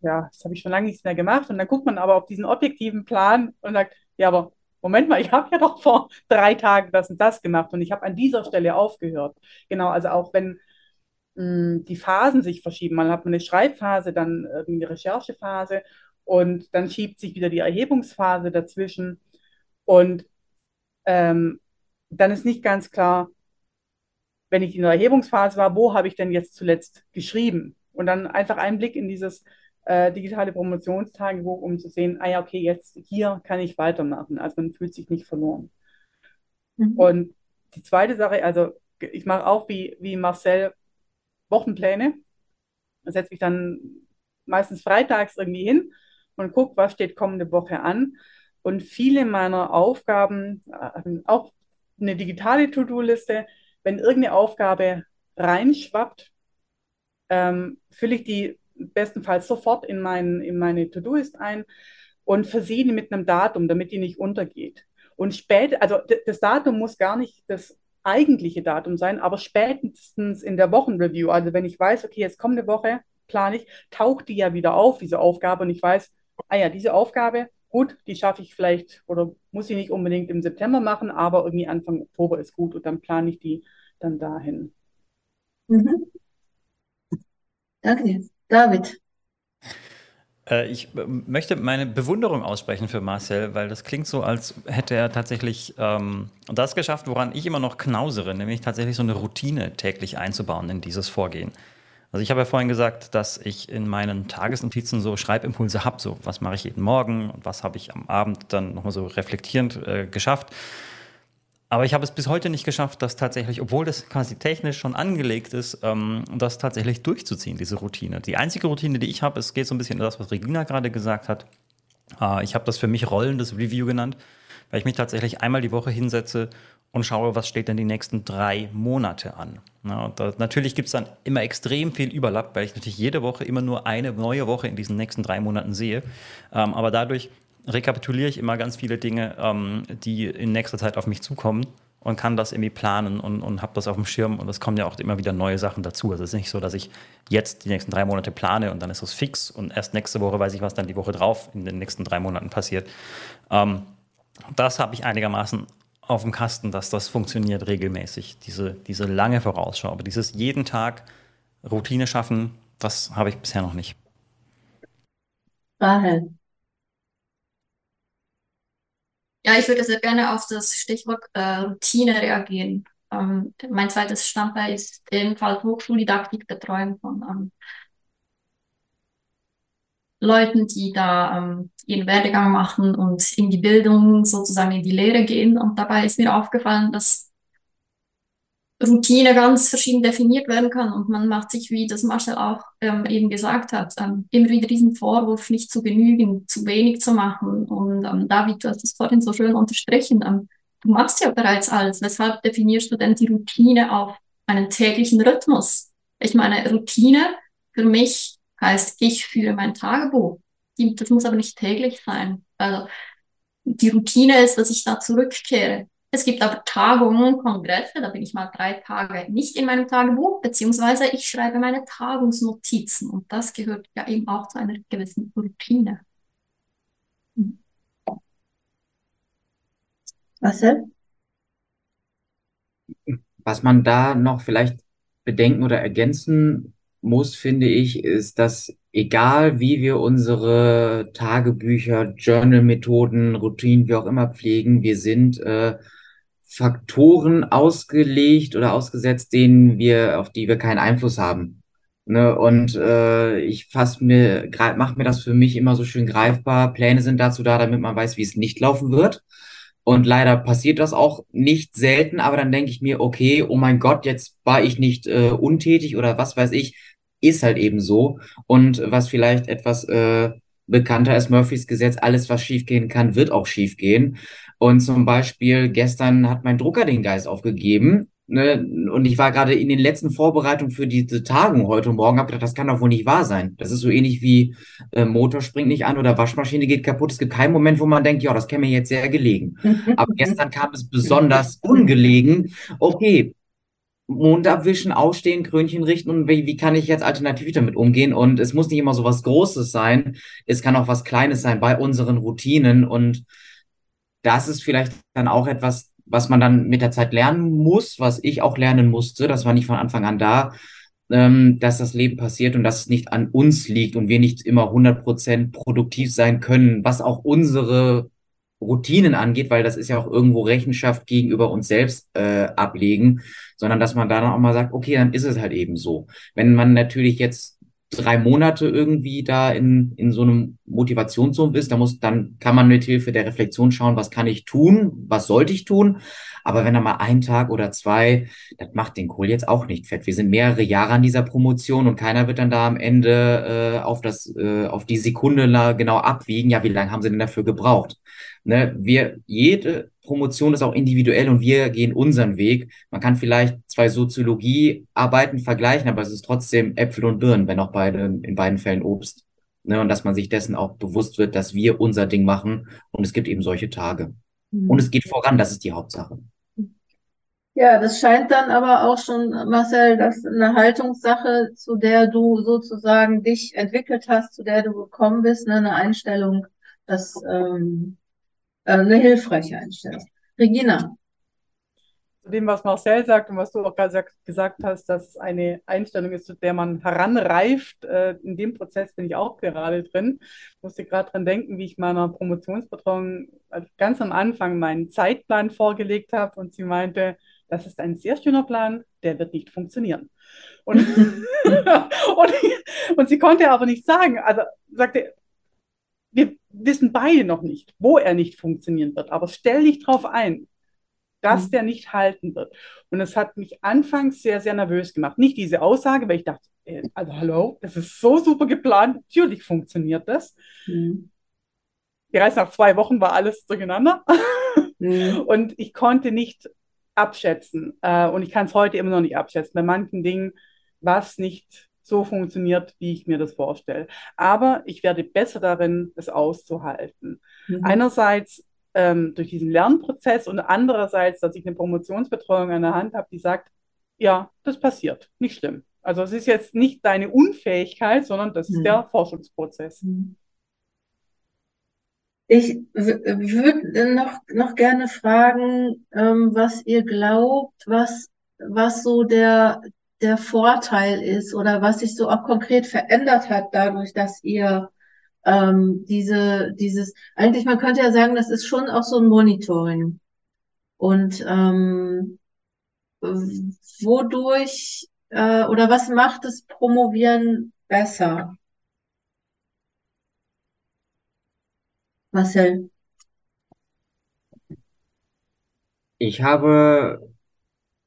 ja, das habe ich schon lange nichts mehr gemacht. Und dann guckt man aber auf diesen objektiven Plan und sagt, ja, aber Moment mal, ich habe ja doch vor drei Tagen das und das gemacht und ich habe an dieser Stelle aufgehört. Genau, also auch wenn mh, die Phasen sich verschieben, man hat eine Schreibphase, dann eine Recherchephase und dann schiebt sich wieder die Erhebungsphase dazwischen und ähm, dann ist nicht ganz klar, wenn ich in der Erhebungsphase war, wo habe ich denn jetzt zuletzt geschrieben? Und dann einfach einen Blick in dieses äh, digitale Promotionstagebuch, um zu sehen, ah ja, okay, jetzt hier kann ich weitermachen. Also man fühlt sich nicht verloren. Mhm. Und die zweite Sache, also ich mache auch wie, wie Marcel Wochenpläne. Da setze mich dann meistens freitags irgendwie hin und gucke, was steht kommende Woche an. Und viele meiner Aufgaben, äh, auch eine digitale To-Do-Liste, wenn irgendeine Aufgabe reinschwappt, ähm, fülle ich die bestenfalls sofort in, mein, in meine To-Do-List ein und versiehe die mit einem Datum, damit die nicht untergeht. Und später, also das Datum muss gar nicht das eigentliche Datum sein, aber spätestens in der Wochenreview, also wenn ich weiß, okay, jetzt kommende Woche plane ich, taucht die ja wieder auf, diese Aufgabe, und ich weiß, ah ja, diese Aufgabe, gut, die schaffe ich vielleicht oder muss ich nicht unbedingt im September machen, aber irgendwie Anfang Oktober ist gut und dann plane ich die dann dahin. Mhm. Danke. David. Äh, ich äh, möchte meine Bewunderung aussprechen für Marcel, weil das klingt so, als hätte er tatsächlich ähm, das geschafft, woran ich immer noch knausere, nämlich tatsächlich so eine Routine täglich einzubauen in dieses Vorgehen. Also ich habe ja vorhin gesagt, dass ich in meinen Tagesnotizen so Schreibimpulse habe, so was mache ich jeden Morgen und was habe ich am Abend dann nochmal so reflektierend äh, geschafft. Aber ich habe es bis heute nicht geschafft, das tatsächlich, obwohl das quasi technisch schon angelegt ist, ähm, das tatsächlich durchzuziehen, diese Routine. Die einzige Routine, die ich habe, es geht so ein bisschen in das, was Regina gerade gesagt hat. Äh, ich habe das für mich rollendes Review genannt, weil ich mich tatsächlich einmal die Woche hinsetze und schaue, was steht denn die nächsten drei Monate an. Ja, da, natürlich gibt es dann immer extrem viel Überlapp, weil ich natürlich jede Woche immer nur eine neue Woche in diesen nächsten drei Monaten sehe. Ähm, aber dadurch rekapituliere ich immer ganz viele Dinge, ähm, die in nächster Zeit auf mich zukommen und kann das irgendwie planen und, und habe das auf dem Schirm und es kommen ja auch immer wieder neue Sachen dazu. Also es ist nicht so, dass ich jetzt die nächsten drei Monate plane und dann ist es fix und erst nächste Woche weiß ich, was dann die Woche drauf in den nächsten drei Monaten passiert. Ähm, das habe ich einigermaßen auf dem Kasten, dass das funktioniert regelmäßig, diese, diese lange Vorausschau. Aber dieses jeden Tag Routine schaffen, das habe ich bisher noch nicht. Rahel. Ja, ich würde sehr gerne auf das Stichwort äh, Routine reagieren. Ähm, mein zweites Standbein ist ebenfalls Hochschuldidaktik, Betreuung von ähm, Leuten, die da ähm, ihren Werdegang machen und in die Bildung, sozusagen in die Lehre gehen. Und dabei ist mir aufgefallen, dass Routine ganz verschieden definiert werden kann. Und man macht sich, wie das Marcel auch ähm, eben gesagt hat, ähm, immer wieder diesen Vorwurf, nicht zu genügen, zu wenig zu machen. Und ähm, David, du hast es vorhin so schön unterstrichen. Ähm, du machst ja bereits alles. Weshalb definierst du denn die Routine auf einen täglichen Rhythmus? Ich meine, Routine für mich heißt, ich führe mein Tagebuch. Das muss aber nicht täglich sein. Also die Routine ist, dass ich da zurückkehre es gibt aber Tagungen, Kongresse, da bin ich mal drei Tage nicht in meinem Tagebuch, beziehungsweise ich schreibe meine Tagungsnotizen und das gehört ja eben auch zu einer gewissen Routine. Marcel? Was man da noch vielleicht bedenken oder ergänzen muss, finde ich, ist, dass egal wie wir unsere Tagebücher, Journal-Methoden, Routinen, wie auch immer pflegen, wir sind äh, Faktoren ausgelegt oder ausgesetzt, denen wir, auf die wir keinen Einfluss haben. Ne? Und äh, ich fass mir, mache mir das für mich immer so schön greifbar. Pläne sind dazu da, damit man weiß, wie es nicht laufen wird. Und leider passiert das auch nicht selten, aber dann denke ich mir, okay, oh mein Gott, jetzt war ich nicht äh, untätig oder was weiß ich, ist halt eben so. Und was vielleicht etwas äh, bekannter ist Murphys Gesetz, alles, was schiefgehen kann, wird auch schiefgehen. Und zum Beispiel gestern hat mein Drucker den Geist aufgegeben. Ne? Und ich war gerade in den letzten Vorbereitungen für diese Tagung heute und morgen, habe gedacht, das kann doch wohl nicht wahr sein. Das ist so ähnlich wie äh, Motor springt nicht an oder Waschmaschine geht kaputt. Es gibt keinen Moment, wo man denkt, ja, das käme mir jetzt sehr gelegen. Aber gestern kam es besonders ungelegen. Okay, Mond abwischen, ausstehen, Krönchen richten und wie, wie kann ich jetzt alternativ damit umgehen? Und es muss nicht immer so was Großes sein, es kann auch was Kleines sein bei unseren Routinen und das ist vielleicht dann auch etwas, was man dann mit der Zeit lernen muss, was ich auch lernen musste, das war nicht von Anfang an da, ähm, dass das Leben passiert und dass es nicht an uns liegt und wir nicht immer 100% produktiv sein können, was auch unsere Routinen angeht, weil das ist ja auch irgendwo Rechenschaft gegenüber uns selbst äh, ablegen, sondern dass man da dann auch mal sagt, okay, dann ist es halt eben so. Wenn man natürlich jetzt drei Monate irgendwie da in, in so einem Motivationssumpf ist, da muss, dann kann man mit Hilfe der Reflexion schauen, was kann ich tun, was sollte ich tun. Aber wenn er mal ein Tag oder zwei, das macht den Kohl jetzt auch nicht fett. Wir sind mehrere Jahre an dieser Promotion und keiner wird dann da am Ende äh, auf das, äh, auf die Sekunde genau abwiegen. Ja, wie lange haben sie denn dafür gebraucht? Ne, wir, jede Promotion ist auch individuell und wir gehen unseren Weg. Man kann vielleicht zwei Soziologiearbeiten vergleichen, aber es ist trotzdem Äpfel und Birnen, wenn auch beide, in beiden Fällen Obst. Ne, und dass man sich dessen auch bewusst wird, dass wir unser Ding machen und es gibt eben solche Tage. Mhm. Und es geht voran, das ist die Hauptsache. Ja, das scheint dann aber auch schon, Marcel, das eine Haltungssache, zu der du sozusagen dich entwickelt hast, zu der du gekommen bist, ne, eine Einstellung, dass ähm, äh, eine hilfreiche Einstellung. Regina. Zu dem, was Marcel sagt und was du auch gerade gesagt hast, dass eine Einstellung ist, zu der man heranreift. Äh, in dem Prozess bin ich auch gerade drin. Ich musste gerade dran denken, wie ich meiner Promotionsbetreuung ganz am Anfang meinen Zeitplan vorgelegt habe und sie meinte, das ist ein sehr schöner Plan, der wird nicht funktionieren. Und, und, und, sie konnte aber nicht sagen, also sagte, wir wissen beide noch nicht, wo er nicht funktionieren wird, aber stell dich darauf ein, dass mhm. der nicht halten wird. Und es hat mich anfangs sehr, sehr nervös gemacht. Nicht diese Aussage, weil ich dachte, äh, also hallo, das ist so super geplant, natürlich funktioniert das. Mhm. Bereits nach zwei Wochen war alles durcheinander. Mhm. Und ich konnte nicht abschätzen. Äh, und ich kann es heute immer noch nicht abschätzen. Bei manchen Dingen, was nicht so funktioniert, wie ich mir das vorstelle. Aber ich werde besser darin, es auszuhalten. Mhm. Einerseits ähm, durch diesen Lernprozess und andererseits, dass ich eine Promotionsbetreuung an der Hand habe, die sagt, ja, das passiert, nicht schlimm. Also es ist jetzt nicht deine Unfähigkeit, sondern das mhm. ist der Forschungsprozess. Mhm. Ich würde noch, noch gerne fragen, ähm, was ihr glaubt, was, was so der, der Vorteil ist oder was sich so auch konkret verändert hat dadurch, dass ihr ähm, diese, dieses, eigentlich man könnte ja sagen, das ist schon auch so ein Monitoring. Und ähm, wodurch äh, oder was macht das Promovieren besser? Marcel. Ich habe,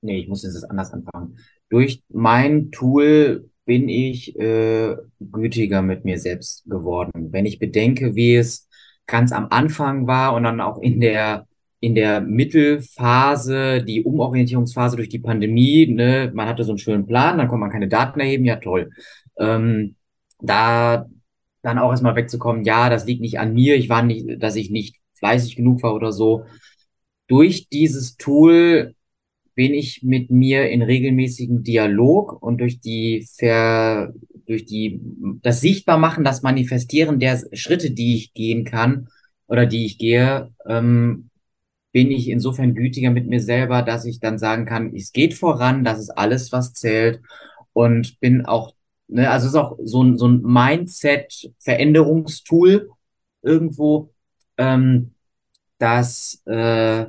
nee, ich muss jetzt anders anfangen. Durch mein Tool bin ich äh, gütiger mit mir selbst geworden. Wenn ich bedenke, wie es ganz am Anfang war und dann auch in der in der Mittelphase, die Umorientierungsphase durch die Pandemie, ne, man hatte so einen schönen Plan, dann konnte man keine Daten erheben, ja toll. Ähm, da dann auch erstmal wegzukommen, ja, das liegt nicht an mir, ich war nicht, dass ich nicht fleißig genug war oder so. Durch dieses Tool bin ich mit mir in regelmäßigen Dialog und durch die Ver, durch die, das Sichtbarmachen, das Manifestieren der Schritte, die ich gehen kann oder die ich gehe, ähm, bin ich insofern gütiger mit mir selber, dass ich dann sagen kann, es geht voran, das ist alles, was zählt und bin auch, ne, also es ist auch so ein, so ein Mindset-Veränderungstool irgendwo, ähm, dass, äh,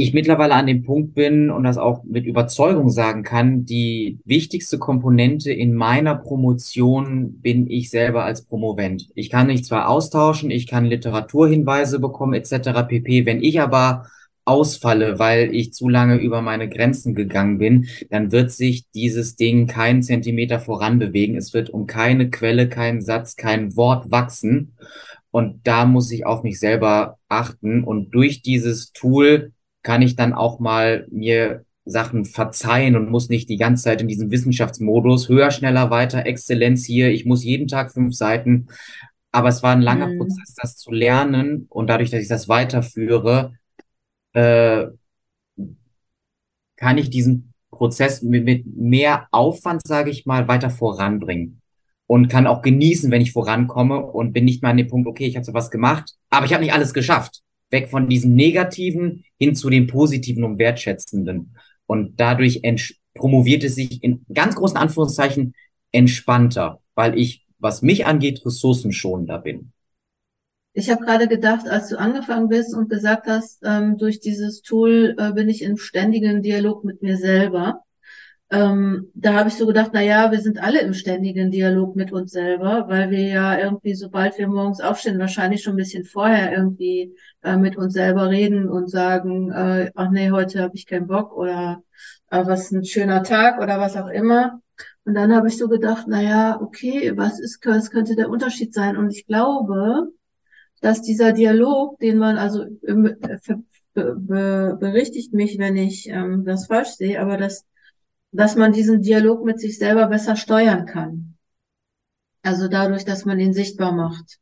ich mittlerweile an dem Punkt bin und das auch mit Überzeugung sagen kann, die wichtigste Komponente in meiner Promotion bin ich selber als Promovent. Ich kann mich zwar austauschen, ich kann Literaturhinweise bekommen etc. pp. Wenn ich aber ausfalle, weil ich zu lange über meine Grenzen gegangen bin, dann wird sich dieses Ding keinen Zentimeter voran bewegen. Es wird um keine Quelle, keinen Satz, kein Wort wachsen. Und da muss ich auf mich selber achten. Und durch dieses Tool kann ich dann auch mal mir Sachen verzeihen und muss nicht die ganze Zeit in diesem Wissenschaftsmodus höher, schneller, weiter, Exzellenz hier. Ich muss jeden Tag fünf Seiten. Aber es war ein langer Mhm. Prozess, das zu lernen. Und dadurch, dass ich das weiterführe, äh, kann ich diesen Prozess mit, mit mehr Aufwand, sage ich mal, weiter voranbringen. Und kann auch genießen, wenn ich vorankomme und bin nicht mal an dem Punkt, okay, ich habe so was gemacht, aber ich habe nicht alles geschafft. Weg von diesem Negativen hin zu dem Positiven und Wertschätzenden. Und dadurch promoviert es sich in ganz großen Anführungszeichen entspannter, weil ich, was mich angeht, ressourcenschonender bin. Ich habe gerade gedacht, als du angefangen bist und gesagt hast, ähm, durch dieses Tool äh, bin ich im ständigen Dialog mit mir selber. Ähm, da habe ich so gedacht, na ja, wir sind alle im ständigen Dialog mit uns selber, weil wir ja irgendwie, sobald wir morgens aufstehen, wahrscheinlich schon ein bisschen vorher irgendwie äh, mit uns selber reden und sagen, äh, ach nee, heute habe ich keinen Bock oder äh, was ein schöner Tag oder was auch immer. Und dann habe ich so gedacht, na ja, okay, was ist, was könnte der Unterschied sein? Und ich glaube, dass dieser Dialog, den man, also ähm, berichtigt mich, wenn ich ähm, das falsch sehe, aber dass, dass man diesen Dialog mit sich selber besser steuern kann. Also dadurch, dass man ihn sichtbar macht.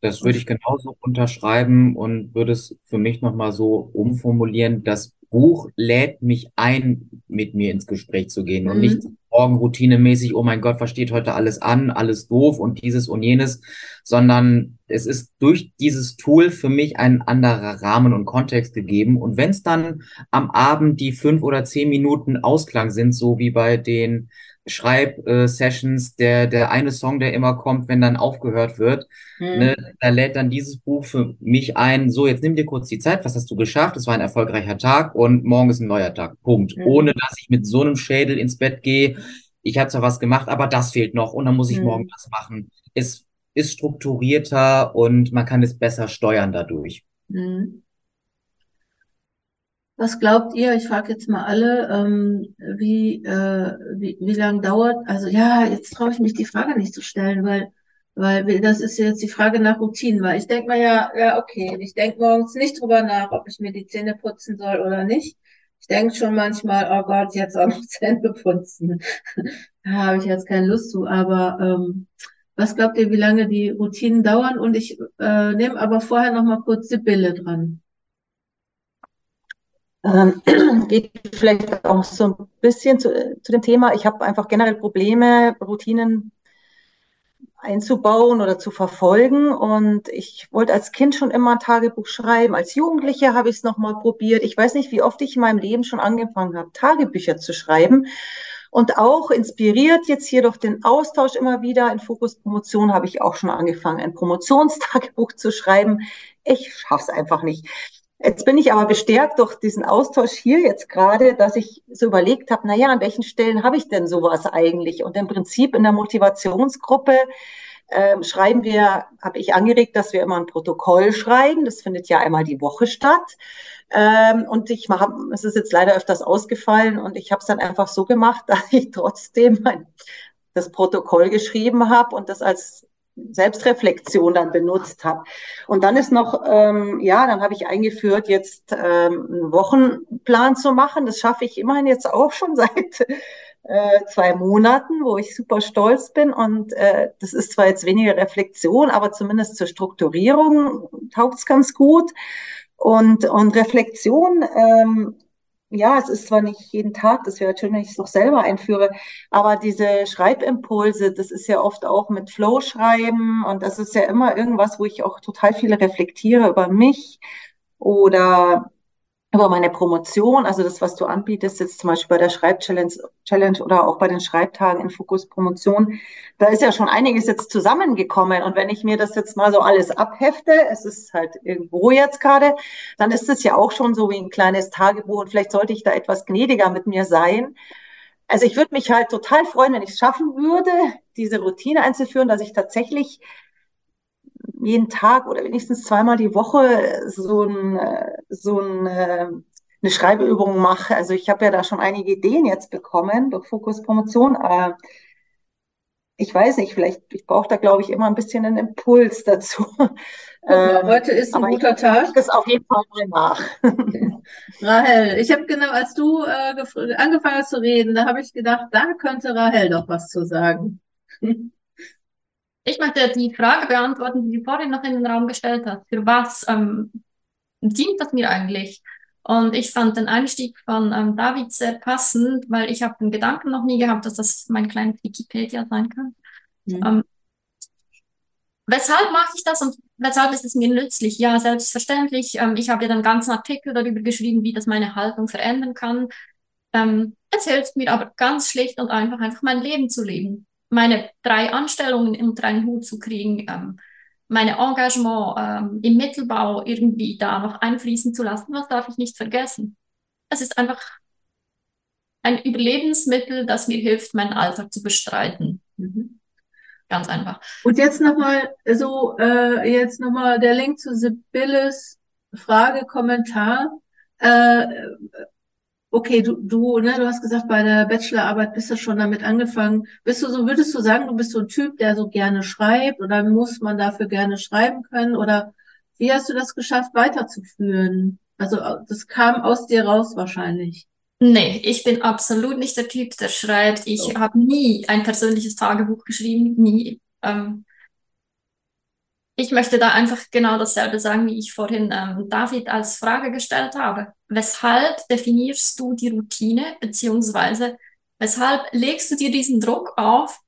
Das würde ich genauso unterschreiben und würde es für mich nochmal so umformulieren. Das Buch lädt mich ein, mit mir ins Gespräch zu gehen und Mhm. nicht morgen routinemäßig, oh mein Gott, was steht heute alles an, alles doof und dieses und jenes, sondern es ist durch dieses Tool für mich ein anderer Rahmen und Kontext gegeben. Und wenn es dann am Abend die fünf oder zehn Minuten Ausklang sind, so wie bei den Schreib-Sessions, der, der eine Song, der immer kommt, wenn dann aufgehört wird, Mhm. Ne, da lädt dann dieses Buch für mich ein, so, jetzt nimm dir kurz die Zeit, was hast du geschafft? Es war ein erfolgreicher Tag und morgen ist ein neuer Tag. Punkt. Mhm. Ohne dass ich mit so einem Schädel ins Bett gehe. Ich habe zwar was gemacht, aber das fehlt noch und dann muss ich Mhm. morgen das machen. Es ist strukturierter und man kann es besser steuern dadurch. Mhm. Was glaubt ihr? Ich frage jetzt mal alle, ähm, wie, äh, wie, wie lang dauert? Also ja, jetzt traue ich mich die Frage nicht zu stellen, weil, weil das ist jetzt die Frage nach Routinen, weil ich denke mal ja, ja, okay, ich denke morgens nicht drüber nach, ob ich mir die Zähne putzen soll oder nicht. Ich denke schon manchmal, oh Gott, jetzt auch noch Zähne putzen. Da habe ich jetzt keine Lust zu, aber ähm, was glaubt ihr, wie lange die Routinen dauern? Und ich äh, nehme aber vorher noch mal kurz Sibylle dran. Ähm, geht vielleicht auch so ein bisschen zu, zu dem Thema. Ich habe einfach generell Probleme, Routinen einzubauen oder zu verfolgen. Und ich wollte als Kind schon immer ein Tagebuch schreiben. Als Jugendliche habe ich es nochmal probiert. Ich weiß nicht, wie oft ich in meinem Leben schon angefangen habe, Tagebücher zu schreiben. Und auch inspiriert jetzt hier durch den Austausch immer wieder in Fokus Promotion habe ich auch schon angefangen, ein Promotionstagebuch zu schreiben. Ich schaff's einfach nicht. Jetzt bin ich aber bestärkt durch diesen Austausch hier jetzt gerade, dass ich so überlegt habe, na ja, an welchen Stellen habe ich denn sowas eigentlich? Und im Prinzip in der Motivationsgruppe ähm, schreiben wir, habe ich angeregt, dass wir immer ein Protokoll schreiben. Das findet ja einmal die Woche statt. Ähm, und ich mache, es ist jetzt leider öfters ausgefallen und ich habe es dann einfach so gemacht, dass ich trotzdem mein, das Protokoll geschrieben habe und das als Selbstreflexion dann benutzt habe. Und dann ist noch, ähm, ja, dann habe ich eingeführt, jetzt ähm, einen Wochenplan zu machen. Das schaffe ich immerhin jetzt auch schon seit äh, zwei Monaten, wo ich super stolz bin. Und äh, das ist zwar jetzt weniger Reflexion, aber zumindest zur Strukturierung taugt es ganz gut. Und, und Reflexion, ähm, ja, es ist zwar nicht jeden Tag, das wäre schön, wenn ich es noch selber einführe, aber diese Schreibimpulse, das ist ja oft auch mit Flow schreiben und das ist ja immer irgendwas, wo ich auch total viel reflektiere über mich oder über meine Promotion, also das, was du anbietest, jetzt zum Beispiel bei der Schreibchallenge Challenge oder auch bei den Schreibtagen in Fokus Promotion, da ist ja schon einiges jetzt zusammengekommen. Und wenn ich mir das jetzt mal so alles abhefte, es ist halt irgendwo jetzt gerade, dann ist es ja auch schon so wie ein kleines Tagebuch und vielleicht sollte ich da etwas gnädiger mit mir sein. Also ich würde mich halt total freuen, wenn ich es schaffen würde, diese Routine einzuführen, dass ich tatsächlich jeden Tag oder wenigstens zweimal die Woche so, ein, so ein, eine Schreibübung mache. Also ich habe ja da schon einige Ideen jetzt bekommen durch Fokus Promotion. ich weiß nicht, vielleicht, ich brauche da, glaube ich, immer ein bisschen einen Impuls dazu. Mal, ähm, heute ist ein guter Tag. Das auf jeden Fall mal nach. Rahel, ich habe genau, als du äh, angefangen hast zu reden, da habe ich gedacht, da könnte Rahel doch was zu sagen. Ich möchte die Frage beantworten, die du vorhin noch in den Raum gestellt hast. Für was ähm, dient das mir eigentlich? Und ich fand den Einstieg von ähm, David sehr passend, weil ich habe den Gedanken noch nie gehabt, dass das mein kleines Wikipedia sein kann. Mhm. Ähm, weshalb mache ich das und weshalb ist es mir nützlich? Ja, selbstverständlich. Ähm, ich habe ja dann einen ganzen Artikel darüber geschrieben, wie das meine Haltung verändern kann. Ähm, es hilft mir aber ganz schlicht und einfach, einfach mein Leben zu leben meine drei Anstellungen unter einen Hut zu kriegen, ähm, meine Engagement ähm, im Mittelbau irgendwie da noch einfließen zu lassen, was darf ich nicht vergessen. Es ist einfach ein Überlebensmittel, das mir hilft, meinen Alltag zu bestreiten. Mhm. Ganz einfach. Und jetzt nochmal so, äh, jetzt nochmal der Link zu Sibylles Frage, Kommentar. Äh, okay, du, du, ne, du hast gesagt, bei der Bachelorarbeit bist du schon damit angefangen. Bist du so, würdest du sagen, du bist so ein Typ, der so gerne schreibt oder muss man dafür gerne schreiben können oder wie hast du das geschafft, weiterzuführen? Also das kam aus dir raus wahrscheinlich. Nee, ich bin absolut nicht der Typ, der schreibt. Ich oh. habe nie ein persönliches Tagebuch geschrieben, nie. Ähm, ich möchte da einfach genau dasselbe sagen, wie ich vorhin ähm, David als Frage gestellt habe. Weshalb definierst du die Routine, beziehungsweise weshalb legst du dir diesen Druck auf,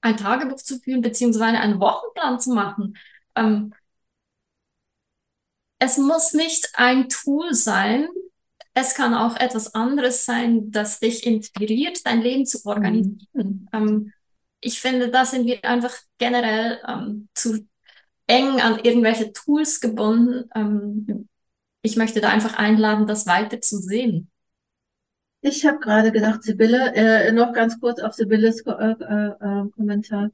ein Tagebuch zu führen, beziehungsweise einen Wochenplan zu machen? Ähm, es muss nicht ein Tool sein, es kann auch etwas anderes sein, das dich inspiriert, dein Leben zu organisieren. Mhm. Ähm, ich finde, da sind wir einfach generell ähm, zu eng an irgendwelche Tools gebunden. Ähm, ich möchte da einfach einladen, das weiter zu sehen. Ich habe gerade gedacht, Sibylle, äh, noch ganz kurz auf Sibylles äh, äh, äh, Kommentar.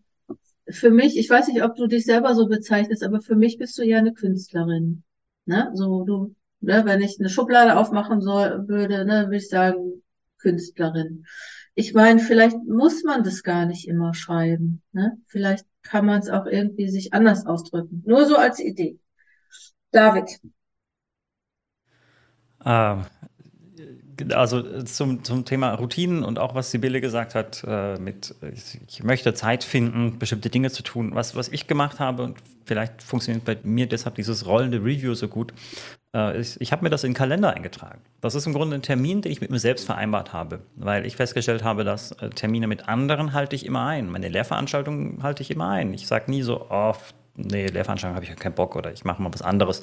Für mich, ich weiß nicht, ob du dich selber so bezeichnest, aber für mich bist du ja eine Künstlerin. Ne? So, du, ne, wenn ich eine Schublade aufmachen soll, würde, ne, würde ich sagen, Künstlerin. Ich meine, vielleicht muss man das gar nicht immer schreiben. Ne? Vielleicht kann man es auch irgendwie sich anders ausdrücken. Nur so als Idee. David. Ähm, also zum, zum Thema Routinen und auch was Sibylle gesagt hat, äh, mit ich möchte Zeit finden, bestimmte Dinge zu tun. Was, was ich gemacht habe, und vielleicht funktioniert bei mir deshalb dieses rollende Review so gut, ich, ich habe mir das in den Kalender eingetragen. Das ist im Grunde ein Termin, den ich mit mir selbst vereinbart habe, weil ich festgestellt habe, dass äh, Termine mit anderen halte ich immer ein. Meine Lehrveranstaltungen halte ich immer ein. Ich sage nie so, oh, nee, Lehrveranstaltung habe ich ja keinen Bock oder ich mache mal was anderes.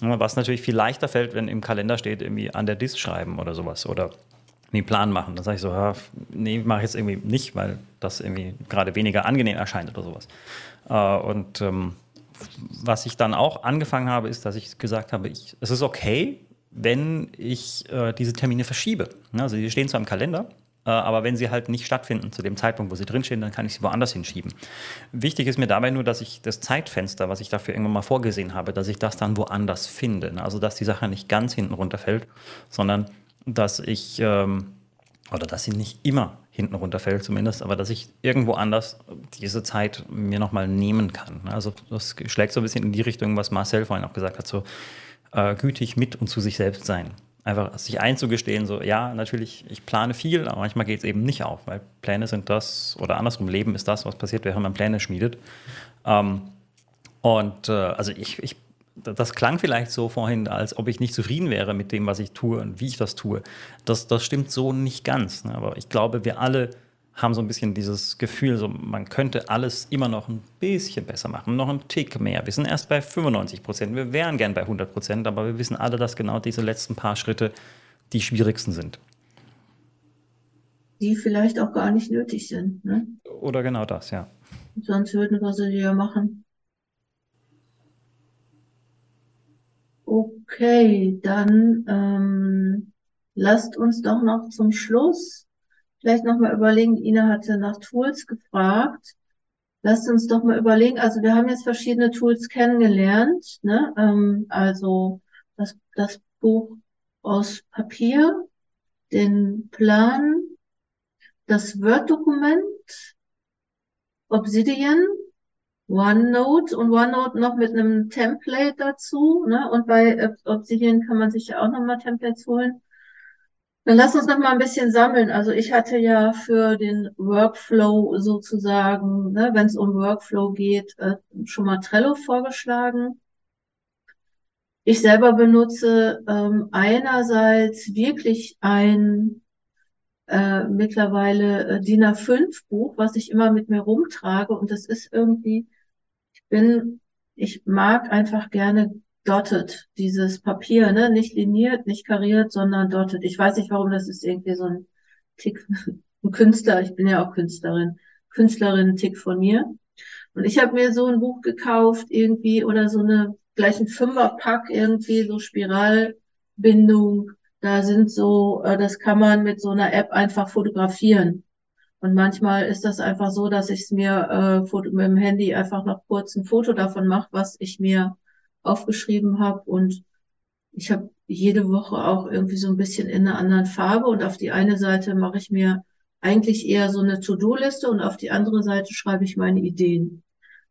Was natürlich viel leichter fällt, wenn im Kalender steht, irgendwie an der Dis schreiben oder sowas oder einen Plan machen. Dann sage ich so, ja, nee, mache ich jetzt irgendwie nicht, weil das irgendwie gerade weniger angenehm erscheint oder sowas. Äh, und ähm, was ich dann auch angefangen habe, ist, dass ich gesagt habe, ich, es ist okay, wenn ich äh, diese Termine verschiebe. Also die stehen zwar im Kalender, äh, aber wenn sie halt nicht stattfinden zu dem Zeitpunkt, wo sie drinstehen, dann kann ich sie woanders hinschieben. Wichtig ist mir dabei nur, dass ich das Zeitfenster, was ich dafür irgendwann mal vorgesehen habe, dass ich das dann woanders finde. Also dass die Sache nicht ganz hinten runterfällt, sondern dass ich, ähm, oder dass sie nicht immer hinten runterfällt zumindest, aber dass ich irgendwo anders diese Zeit mir nochmal nehmen kann. Also das schlägt so ein bisschen in die Richtung, was Marcel vorhin auch gesagt hat, so äh, gütig mit und zu sich selbst sein. Einfach sich einzugestehen, so ja, natürlich, ich plane viel, aber manchmal geht es eben nicht auf, weil Pläne sind das, oder andersrum, Leben ist das, was passiert, während man Pläne schmiedet. Ähm, und äh, also ich, ich das klang vielleicht so vorhin, als ob ich nicht zufrieden wäre mit dem, was ich tue und wie ich das tue. Das, das stimmt so nicht ganz. Ne? Aber ich glaube, wir alle haben so ein bisschen dieses Gefühl, so, man könnte alles immer noch ein bisschen besser machen, noch einen Tick mehr. Wir sind erst bei 95 Prozent, wir wären gern bei 100 Prozent, aber wir wissen alle, dass genau diese letzten paar Schritte die schwierigsten sind. Die vielleicht auch gar nicht nötig sind. Ne? Oder genau das, ja. Sonst würden wir sie ja machen. Okay, dann ähm, lasst uns doch noch zum Schluss vielleicht noch mal überlegen. Ina hatte nach Tools gefragt. Lasst uns doch mal überlegen. Also wir haben jetzt verschiedene Tools kennengelernt. Ne? Ähm, also das, das Buch aus Papier, den Plan, das Word-Dokument, Obsidian, OneNote und OneNote noch mit einem Template dazu. Ne? Und bei Obsidian kann man sich ja auch nochmal Templates holen. Dann lass uns noch mal ein bisschen sammeln. Also ich hatte ja für den Workflow sozusagen, ne, wenn es um Workflow geht, äh, schon mal Trello vorgeschlagen. Ich selber benutze ähm, einerseits wirklich ein äh, mittlerweile äh, DIN A5 Buch, was ich immer mit mir rumtrage und das ist irgendwie, bin, ich mag einfach gerne dotted, dieses Papier, ne? Nicht liniert, nicht kariert, sondern dotted. Ich weiß nicht, warum das ist irgendwie so ein Tick, ein Künstler, ich bin ja auch Künstlerin, Künstlerin, Tick von mir. Und ich habe mir so ein Buch gekauft irgendwie oder so eine gleich ein Fünferpack irgendwie, so Spiralbindung. Da sind so, äh, das kann man mit so einer App einfach fotografieren. Und manchmal ist das einfach so, dass ich es mir äh, mit dem Handy einfach noch kurz ein Foto davon mache, was ich mir aufgeschrieben habe und ich habe jede Woche auch irgendwie so ein bisschen in einer anderen Farbe und auf die eine Seite mache ich mir eigentlich eher so eine To-Do-Liste und auf die andere Seite schreibe ich meine Ideen.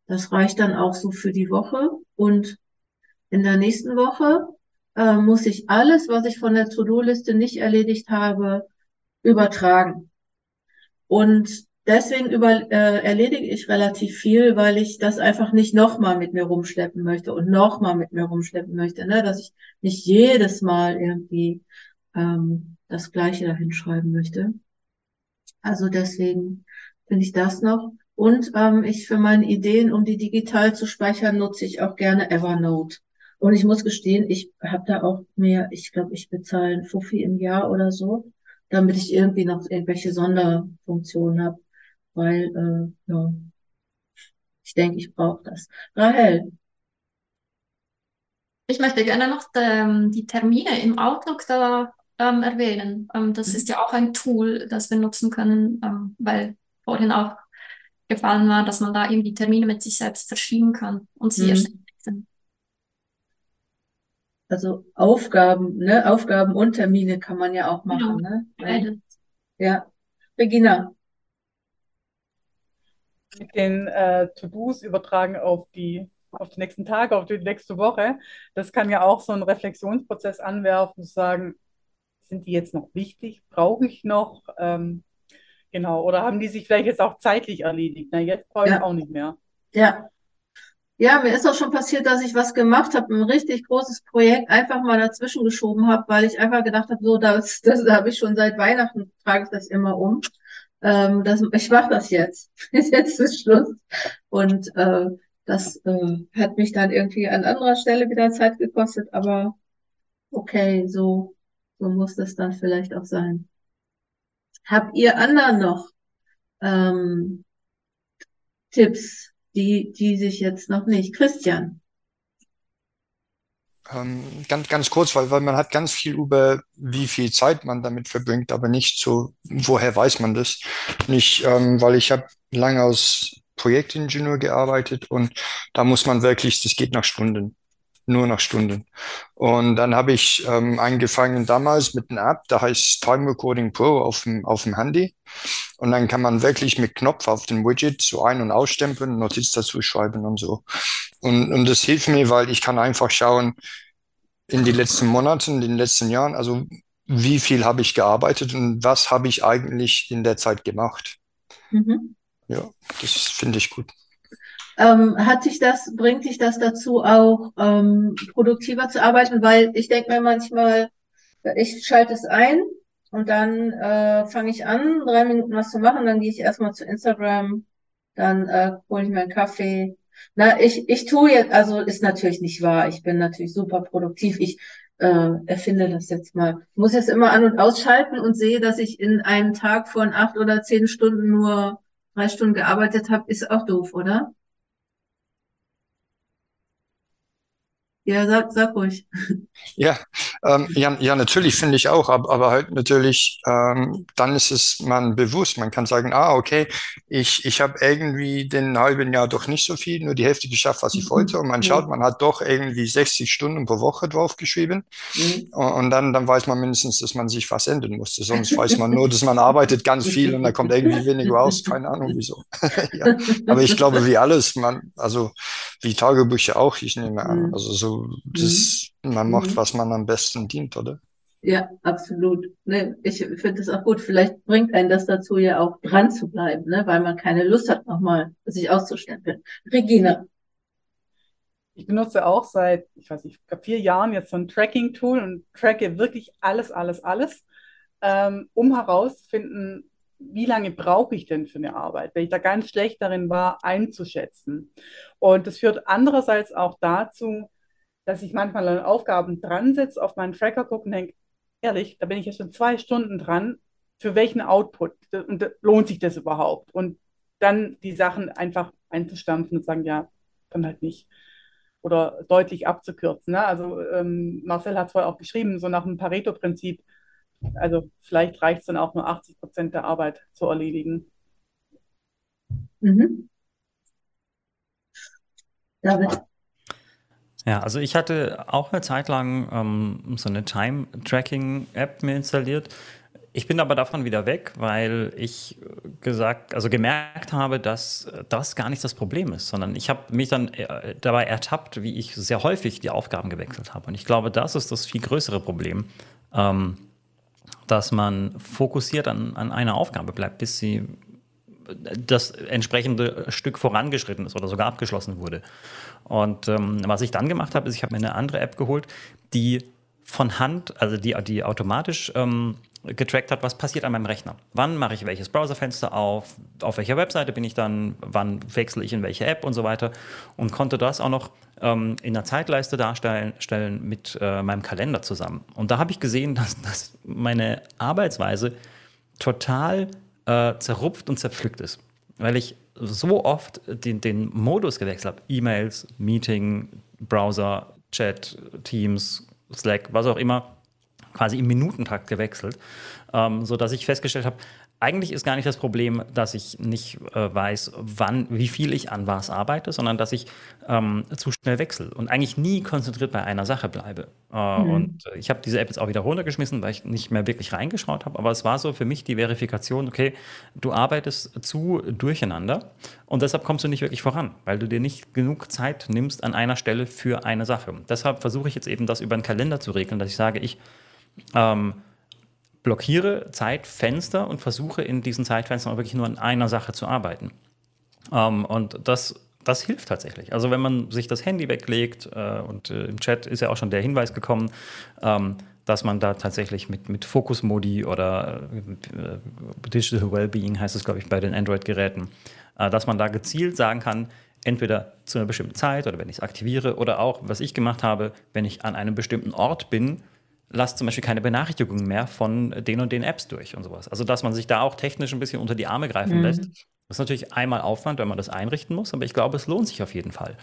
Das reicht dann auch so für die Woche und in der nächsten Woche äh, muss ich alles, was ich von der To-Do-Liste nicht erledigt habe, übertragen. Und deswegen über, äh, erledige ich relativ viel, weil ich das einfach nicht nochmal mit mir rumschleppen möchte und nochmal mit mir rumschleppen möchte, ne? dass ich nicht jedes Mal irgendwie ähm, das Gleiche dahin schreiben möchte. Also deswegen finde ich das noch. Und ähm, ich für meine Ideen, um die digital zu speichern, nutze ich auch gerne Evernote. Und ich muss gestehen, ich habe da auch mehr, ich glaube, ich bezahle ein Fuffi im Jahr oder so, damit ich irgendwie noch irgendwelche Sonderfunktionen habe weil äh, ja, ich denke, ich brauche das. Rahel. Ich möchte gerne noch die, ähm, die Termine im Outlook da ähm, erwähnen. Ähm, das mhm. ist ja auch ein Tool, das wir nutzen können, ähm, weil vorhin auch gefallen war, dass man da eben die Termine mit sich selbst verschieben kann und sie mhm. erstellen. Also Aufgaben, ne, Aufgaben und Termine kann man ja auch machen, ja, ne? Ja. Regina mit den äh, To-Dos übertragen auf die, auf die nächsten Tage, auf die nächste Woche. Das kann ja auch so einen Reflexionsprozess anwerfen, zu sagen, sind die jetzt noch wichtig? Brauche ich noch? Ähm, genau. Oder haben die sich vielleicht jetzt auch zeitlich erledigt? Na, jetzt brauche ich ja. auch nicht mehr. Ja. Ja, mir ist auch schon passiert, dass ich was gemacht habe, ein richtig großes Projekt einfach mal dazwischen geschoben habe, weil ich einfach gedacht habe, so, das, das habe ich schon seit Weihnachten, trage ich das immer um ähm, das, ich mache das jetzt. jetzt ist Schluss. Und äh, das äh, hat mich dann irgendwie an anderer Stelle wieder Zeit gekostet, aber okay, so, so muss das dann vielleicht auch sein. Habt ihr anderen noch ähm, Tipps, die, die sich jetzt noch nicht? Christian. Ähm, ganz, ganz kurz, weil, weil man hat ganz viel über, wie viel Zeit man damit verbringt, aber nicht so, woher weiß man das? Nicht, ähm, weil ich habe lange als Projektingenieur gearbeitet und da muss man wirklich, das geht nach Stunden, nur nach Stunden. Und dann habe ich ähm, angefangen damals mit einer App, da heißt Time Recording Pro auf dem, auf dem Handy. Und dann kann man wirklich mit Knopf auf den Widget so ein- und ausstempeln, Notiz dazu schreiben und so. Und, und das hilft mir, weil ich kann einfach schauen, in den letzten Monaten, in den letzten Jahren, also wie viel habe ich gearbeitet und was habe ich eigentlich in der Zeit gemacht. Mhm. Ja, das finde ich gut. Ähm, hat dich das, bringt dich das dazu auch ähm, produktiver zu arbeiten? Weil ich denke mir manchmal, ich schalte es ein und dann äh, fange ich an, drei Minuten was zu machen, dann gehe ich erstmal zu Instagram, dann äh, hole ich mir einen Kaffee, na, ich, ich tue jetzt, also ist natürlich nicht wahr. Ich bin natürlich super produktiv. Ich äh, erfinde das jetzt mal. Muss jetzt immer an- und ausschalten und sehe, dass ich in einem Tag von acht oder zehn Stunden nur drei Stunden gearbeitet habe, ist auch doof, oder? Ja, sag, sag ruhig. Ja, ähm, ja, ja, natürlich finde ich auch, aber, aber halt natürlich, ähm, dann ist es man bewusst. Man kann sagen, ah, okay, ich, ich habe irgendwie den halben Jahr doch nicht so viel, nur die Hälfte geschafft, was ich Mhm. wollte. Und man schaut, man hat doch irgendwie 60 Stunden pro Woche draufgeschrieben. Mhm. Und, und dann, dann weiß man mindestens, dass man sich was ändern musste. Sonst weiß man nur, dass man arbeitet ganz viel und da kommt irgendwie weniger raus. Keine Ahnung wieso. ja. Aber ich glaube, wie alles, man, also wie Tagebücher auch, ich nehme an. Mhm. Also so, das, man macht, Mhm. was man am besten dient, oder? Ja, absolut. Ne, ich finde das auch gut. Vielleicht bringt einen das dazu, ja auch dran zu bleiben, ne, weil man keine Lust hat, nochmal sich auszustempeln. Regina. Ich benutze auch seit, ich weiß nicht, vier Jahren jetzt so ein Tracking-Tool und tracke wirklich alles, alles, alles, ähm, um herauszufinden, wie lange brauche ich denn für eine Arbeit, weil ich da ganz schlecht darin war, einzuschätzen. Und das führt andererseits auch dazu, dass ich manchmal an Aufgaben dran sitze, auf meinen Tracker gucke und denke, ehrlich, da bin ich jetzt schon zwei Stunden dran, für welchen Output und lohnt sich das überhaupt? Und dann die Sachen einfach einzustampfen und sagen, ja, dann halt nicht oder deutlich abzukürzen. Ne? Also ähm, Marcel hat es vorher auch geschrieben, so nach dem Pareto-Prinzip. Also vielleicht reicht es dann auch nur 80 Prozent der Arbeit zu erledigen. Mhm. David. Ja, also ich hatte auch eine Zeit lang ähm, so eine Time-Tracking-App mir installiert. Ich bin aber davon wieder weg, weil ich gesagt, also gemerkt habe, dass das gar nicht das Problem ist, sondern ich habe mich dann äh, dabei ertappt, wie ich sehr häufig die Aufgaben gewechselt habe. Und ich glaube, das ist das viel größere Problem, ähm, dass man fokussiert an, an einer Aufgabe bleibt, bis sie das entsprechende Stück vorangeschritten ist oder sogar abgeschlossen wurde. Und ähm, was ich dann gemacht habe, ist, ich habe mir eine andere App geholt, die von Hand, also die, die automatisch ähm, getrackt hat, was passiert an meinem Rechner. Wann mache ich welches Browserfenster auf, auf welcher Webseite bin ich dann, wann wechsle ich in welche App und so weiter und konnte das auch noch ähm, in der Zeitleiste darstellen stellen mit äh, meinem Kalender zusammen. Und da habe ich gesehen, dass, dass meine Arbeitsweise total äh, zerrupft und zerpflückt ist, weil ich so oft den, den Modus gewechselt habe. E-Mails, Meeting, Browser, Chat, Teams, Slack, was auch immer, quasi im Minutentakt gewechselt, ähm, sodass ich festgestellt habe, eigentlich ist gar nicht das Problem, dass ich nicht äh, weiß, wann, wie viel ich an was arbeite, sondern dass ich ähm, zu schnell wechsle und eigentlich nie konzentriert bei einer Sache bleibe. Äh, Mhm. Und ich habe diese App jetzt auch wieder runtergeschmissen, weil ich nicht mehr wirklich reingeschaut habe. Aber es war so für mich die Verifikation, okay, du arbeitest zu durcheinander und deshalb kommst du nicht wirklich voran, weil du dir nicht genug Zeit nimmst an einer Stelle für eine Sache. Deshalb versuche ich jetzt eben das über einen Kalender zu regeln, dass ich sage, ich ähm, blockiere Zeitfenster und versuche in diesen Zeitfenstern wirklich nur an einer Sache zu arbeiten. Ähm, und das, das hilft tatsächlich. Also wenn man sich das Handy weglegt äh, und äh, im Chat ist ja auch schon der Hinweis gekommen, ähm, dass man da tatsächlich mit, mit Fokusmodi oder äh, Digital Wellbeing heißt es, glaube ich, bei den Android-Geräten, äh, dass man da gezielt sagen kann, entweder zu einer bestimmten Zeit oder wenn ich es aktiviere oder auch, was ich gemacht habe, wenn ich an einem bestimmten Ort bin, lasst zum Beispiel keine Benachrichtigungen mehr von den und den Apps durch und sowas. Also, dass man sich da auch technisch ein bisschen unter die Arme greifen Mhm. lässt. Das ist natürlich einmal Aufwand, wenn man das einrichten muss, aber ich glaube, es lohnt sich auf jeden Fall.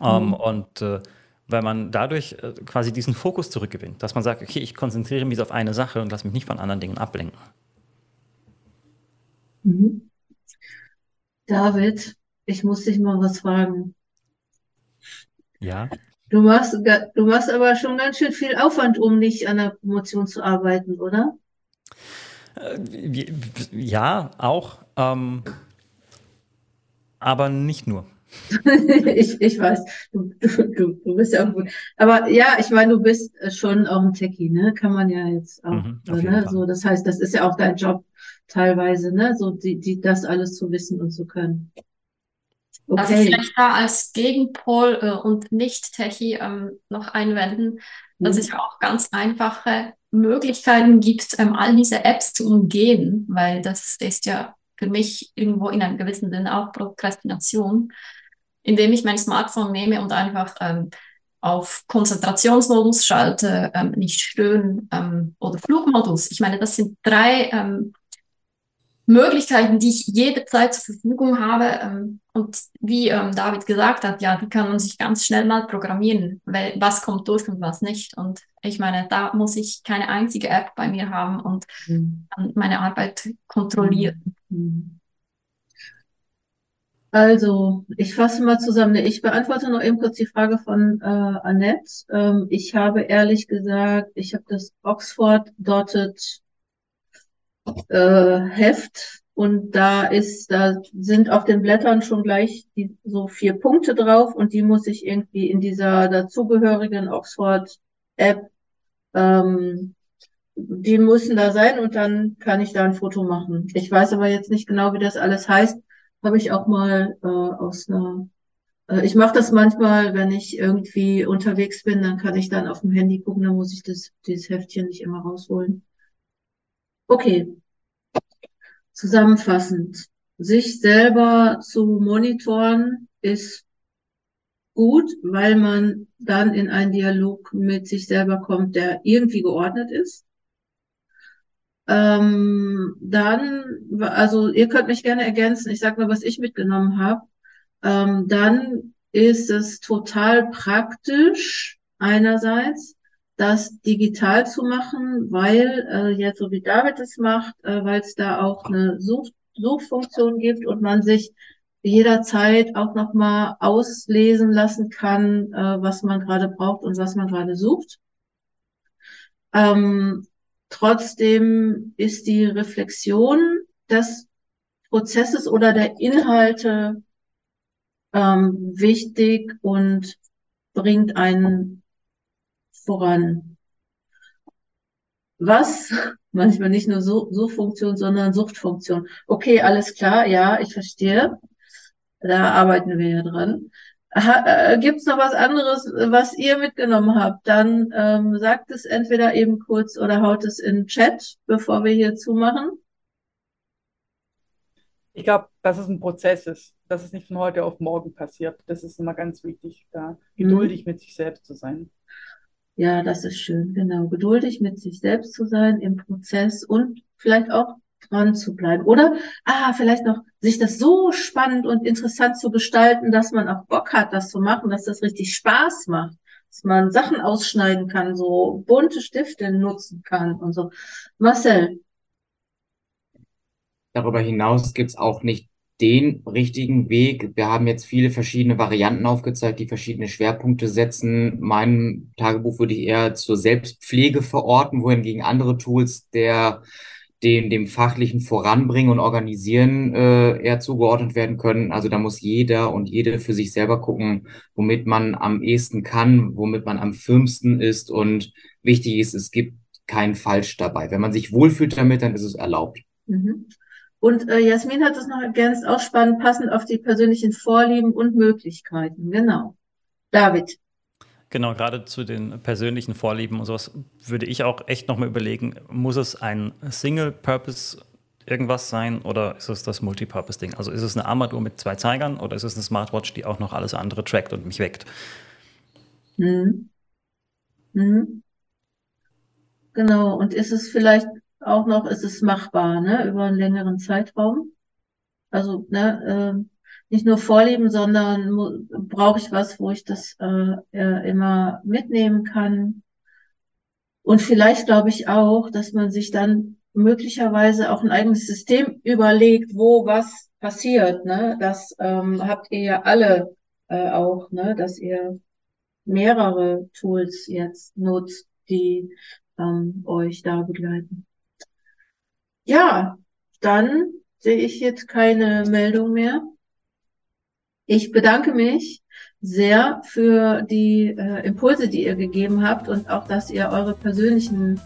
Mhm. Ähm, und äh, weil man dadurch äh, quasi diesen Fokus zurückgewinnt, dass man sagt, okay, ich konzentriere mich auf eine Sache und lasse mich nicht von anderen Dingen ablenken. Mhm. David, ich muss dich mal was fragen. Ja. Du machst, du machst aber schon ganz schön viel Aufwand, um nicht an der Promotion zu arbeiten, oder? Äh, Ja, auch. Ähm, aber nicht nur. Ich, ich weiß, du, du, du bist ja auch gut. Aber ja, ich meine, du bist äh, schon auch ein Techie, ne? Kann man ja jetzt auch, Mhm, ne? So, das heißt, das ist ja auch dein Job teilweise, ne? So, die, die, das alles zu wissen und zu können. Also Okay. vielleicht da als Gegenpol äh, und Nicht-Techie ähm, noch einwenden, dass Mhm. es ja auch ganz einfache Möglichkeiten gibt, ähm, all diese Apps zu umgehen, weil das ist ja für mich irgendwo in einem gewissen Sinne auch Prokrastination, indem ich mein Smartphone nehme und einfach ähm, auf Konzentrationsmodus schalte, ähm, nicht stören ähm, oder Flugmodus. Ich meine, das sind drei ähm, Möglichkeiten, die ich jederzeit zur Verfügung habe. Ähm, und wie ähm, David gesagt hat, ja, die kann man sich ganz schnell mal programmieren, weil, was kommt durch und was nicht. Und ich meine, da muss ich keine einzige App bei mir haben und mhm. meine Arbeit kontrollieren. Mhm. Also, ich fasse mal zusammen. Ich beantworte noch eben kurz die Frage von äh, Annette. Ähm, ich habe ehrlich gesagt, ich habe das Oxford Dotted äh, Heft und da ist, da sind auf den Blättern schon gleich die, so vier Punkte drauf und die muss ich irgendwie in dieser dazugehörigen Oxford App, ähm, die müssen da sein und dann kann ich da ein Foto machen. Ich weiß aber jetzt nicht genau, wie das alles heißt. Habe ich auch mal äh, aus einer äh, ich mache das manchmal, wenn ich irgendwie unterwegs bin, dann kann ich dann auf dem Handy gucken, dann muss ich das, dieses Heftchen nicht immer rausholen. Okay. Zusammenfassend. Sich selber zu monitoren ist gut, weil man dann in einen Dialog mit sich selber kommt, der irgendwie geordnet ist. Ähm, dann, also ihr könnt mich gerne ergänzen, ich sage mal, was ich mitgenommen habe. Ähm, dann ist es total praktisch einerseits, das digital zu machen, weil äh, jetzt so wie David es macht, äh, weil es da auch eine Such Suchfunktion gibt und man sich jederzeit auch noch mal auslesen lassen kann, äh, was man gerade braucht und was man gerade sucht. Ähm, trotzdem ist die Reflexion des Prozesses oder der Inhalte ähm, wichtig und bringt einen voran. Was? Manchmal nicht nur so, so Funktion, sondern Suchtfunktion. Okay, alles klar, ja, ich verstehe. Da arbeiten wir ja dran. Äh, Gibt es noch was anderes, was ihr mitgenommen habt? Dann ähm, sagt es entweder eben kurz oder haut es in den Chat, bevor wir hier zumachen. Ich glaube, dass es ein Prozess ist, dass es nicht von heute auf morgen passiert. Das ist immer ganz wichtig, da geduldig mhm. mit sich selbst zu sein. Ja, das ist schön, genau. Geduldig mit sich selbst zu sein im Prozess und vielleicht auch dran zu bleiben. Oder, ah, vielleicht noch, sich das so spannend und interessant zu gestalten, dass man auch Bock hat, das zu machen, dass das richtig Spaß macht. Dass man Sachen ausschneiden kann, so bunte Stifte nutzen kann und so. Marcel. Darüber hinaus gibt's auch nicht den richtigen Weg. Wir haben jetzt viele verschiedene Varianten aufgezeigt, die verschiedene Schwerpunkte setzen. Mein Tagebuch würde ich eher zur Selbstpflege verorten, wohingegen andere Tools der dem, dem fachlichen Voranbringen und Organisieren äh, eher zugeordnet werden können. Also da muss jeder und jede für sich selber gucken, womit man am ehesten kann, womit man am firmsten ist. Und wichtig ist, es gibt kein Falsch dabei. Wenn man sich wohlfühlt damit, dann ist es erlaubt. Mhm. Und äh, Jasmin hat es noch ergänzt, auch spannend, passend auf die persönlichen Vorlieben und Möglichkeiten. Genau. David. Genau, gerade zu den persönlichen Vorlieben und sowas würde ich auch echt nochmal überlegen, muss es ein Single-Purpose irgendwas sein oder ist es das Multipurpose-Ding? Also ist es eine Armbanduhr mit zwei Zeigern oder ist es eine Smartwatch, die auch noch alles andere trackt und mich weckt? Mhm. Mhm. Genau, und ist es vielleicht auch noch, ist es machbar, ne, über einen längeren Zeitraum. Also, ne, äh, nicht nur Vorlieben, sondern brauche ich was, wo ich das äh, äh, immer mitnehmen kann. Und vielleicht glaube ich auch, dass man sich dann möglicherweise auch ein eigenes System überlegt, wo was passiert. Ne? Das ähm, habt ihr ja alle äh, auch, ne? dass ihr mehrere Tools jetzt nutzt, die ähm, euch da begleiten. Ja, dann sehe ich jetzt keine Meldung mehr. Ich bedanke mich sehr für die äh, Impulse, die ihr gegeben habt und auch, dass ihr eure persönlichen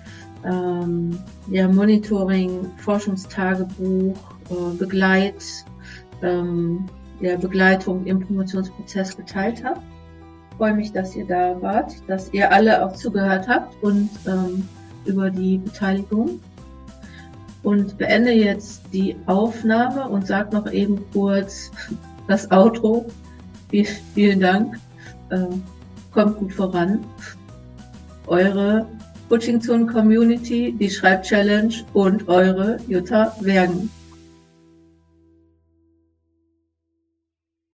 ähm, ja, Monitoring, Forschungstagebuch, äh, Begleit, ähm, ja, Begleitung im Promotionsprozess geteilt habt. Ich freue mich, dass ihr da wart, dass ihr alle auch zugehört habt und ähm, über die Beteiligung und beende jetzt die Aufnahme und sage noch eben kurz das Outro. Vielen Dank. Äh, kommt gut voran. Eure Coaching Zone Community, die Schreibchallenge und eure Jutta Wergen.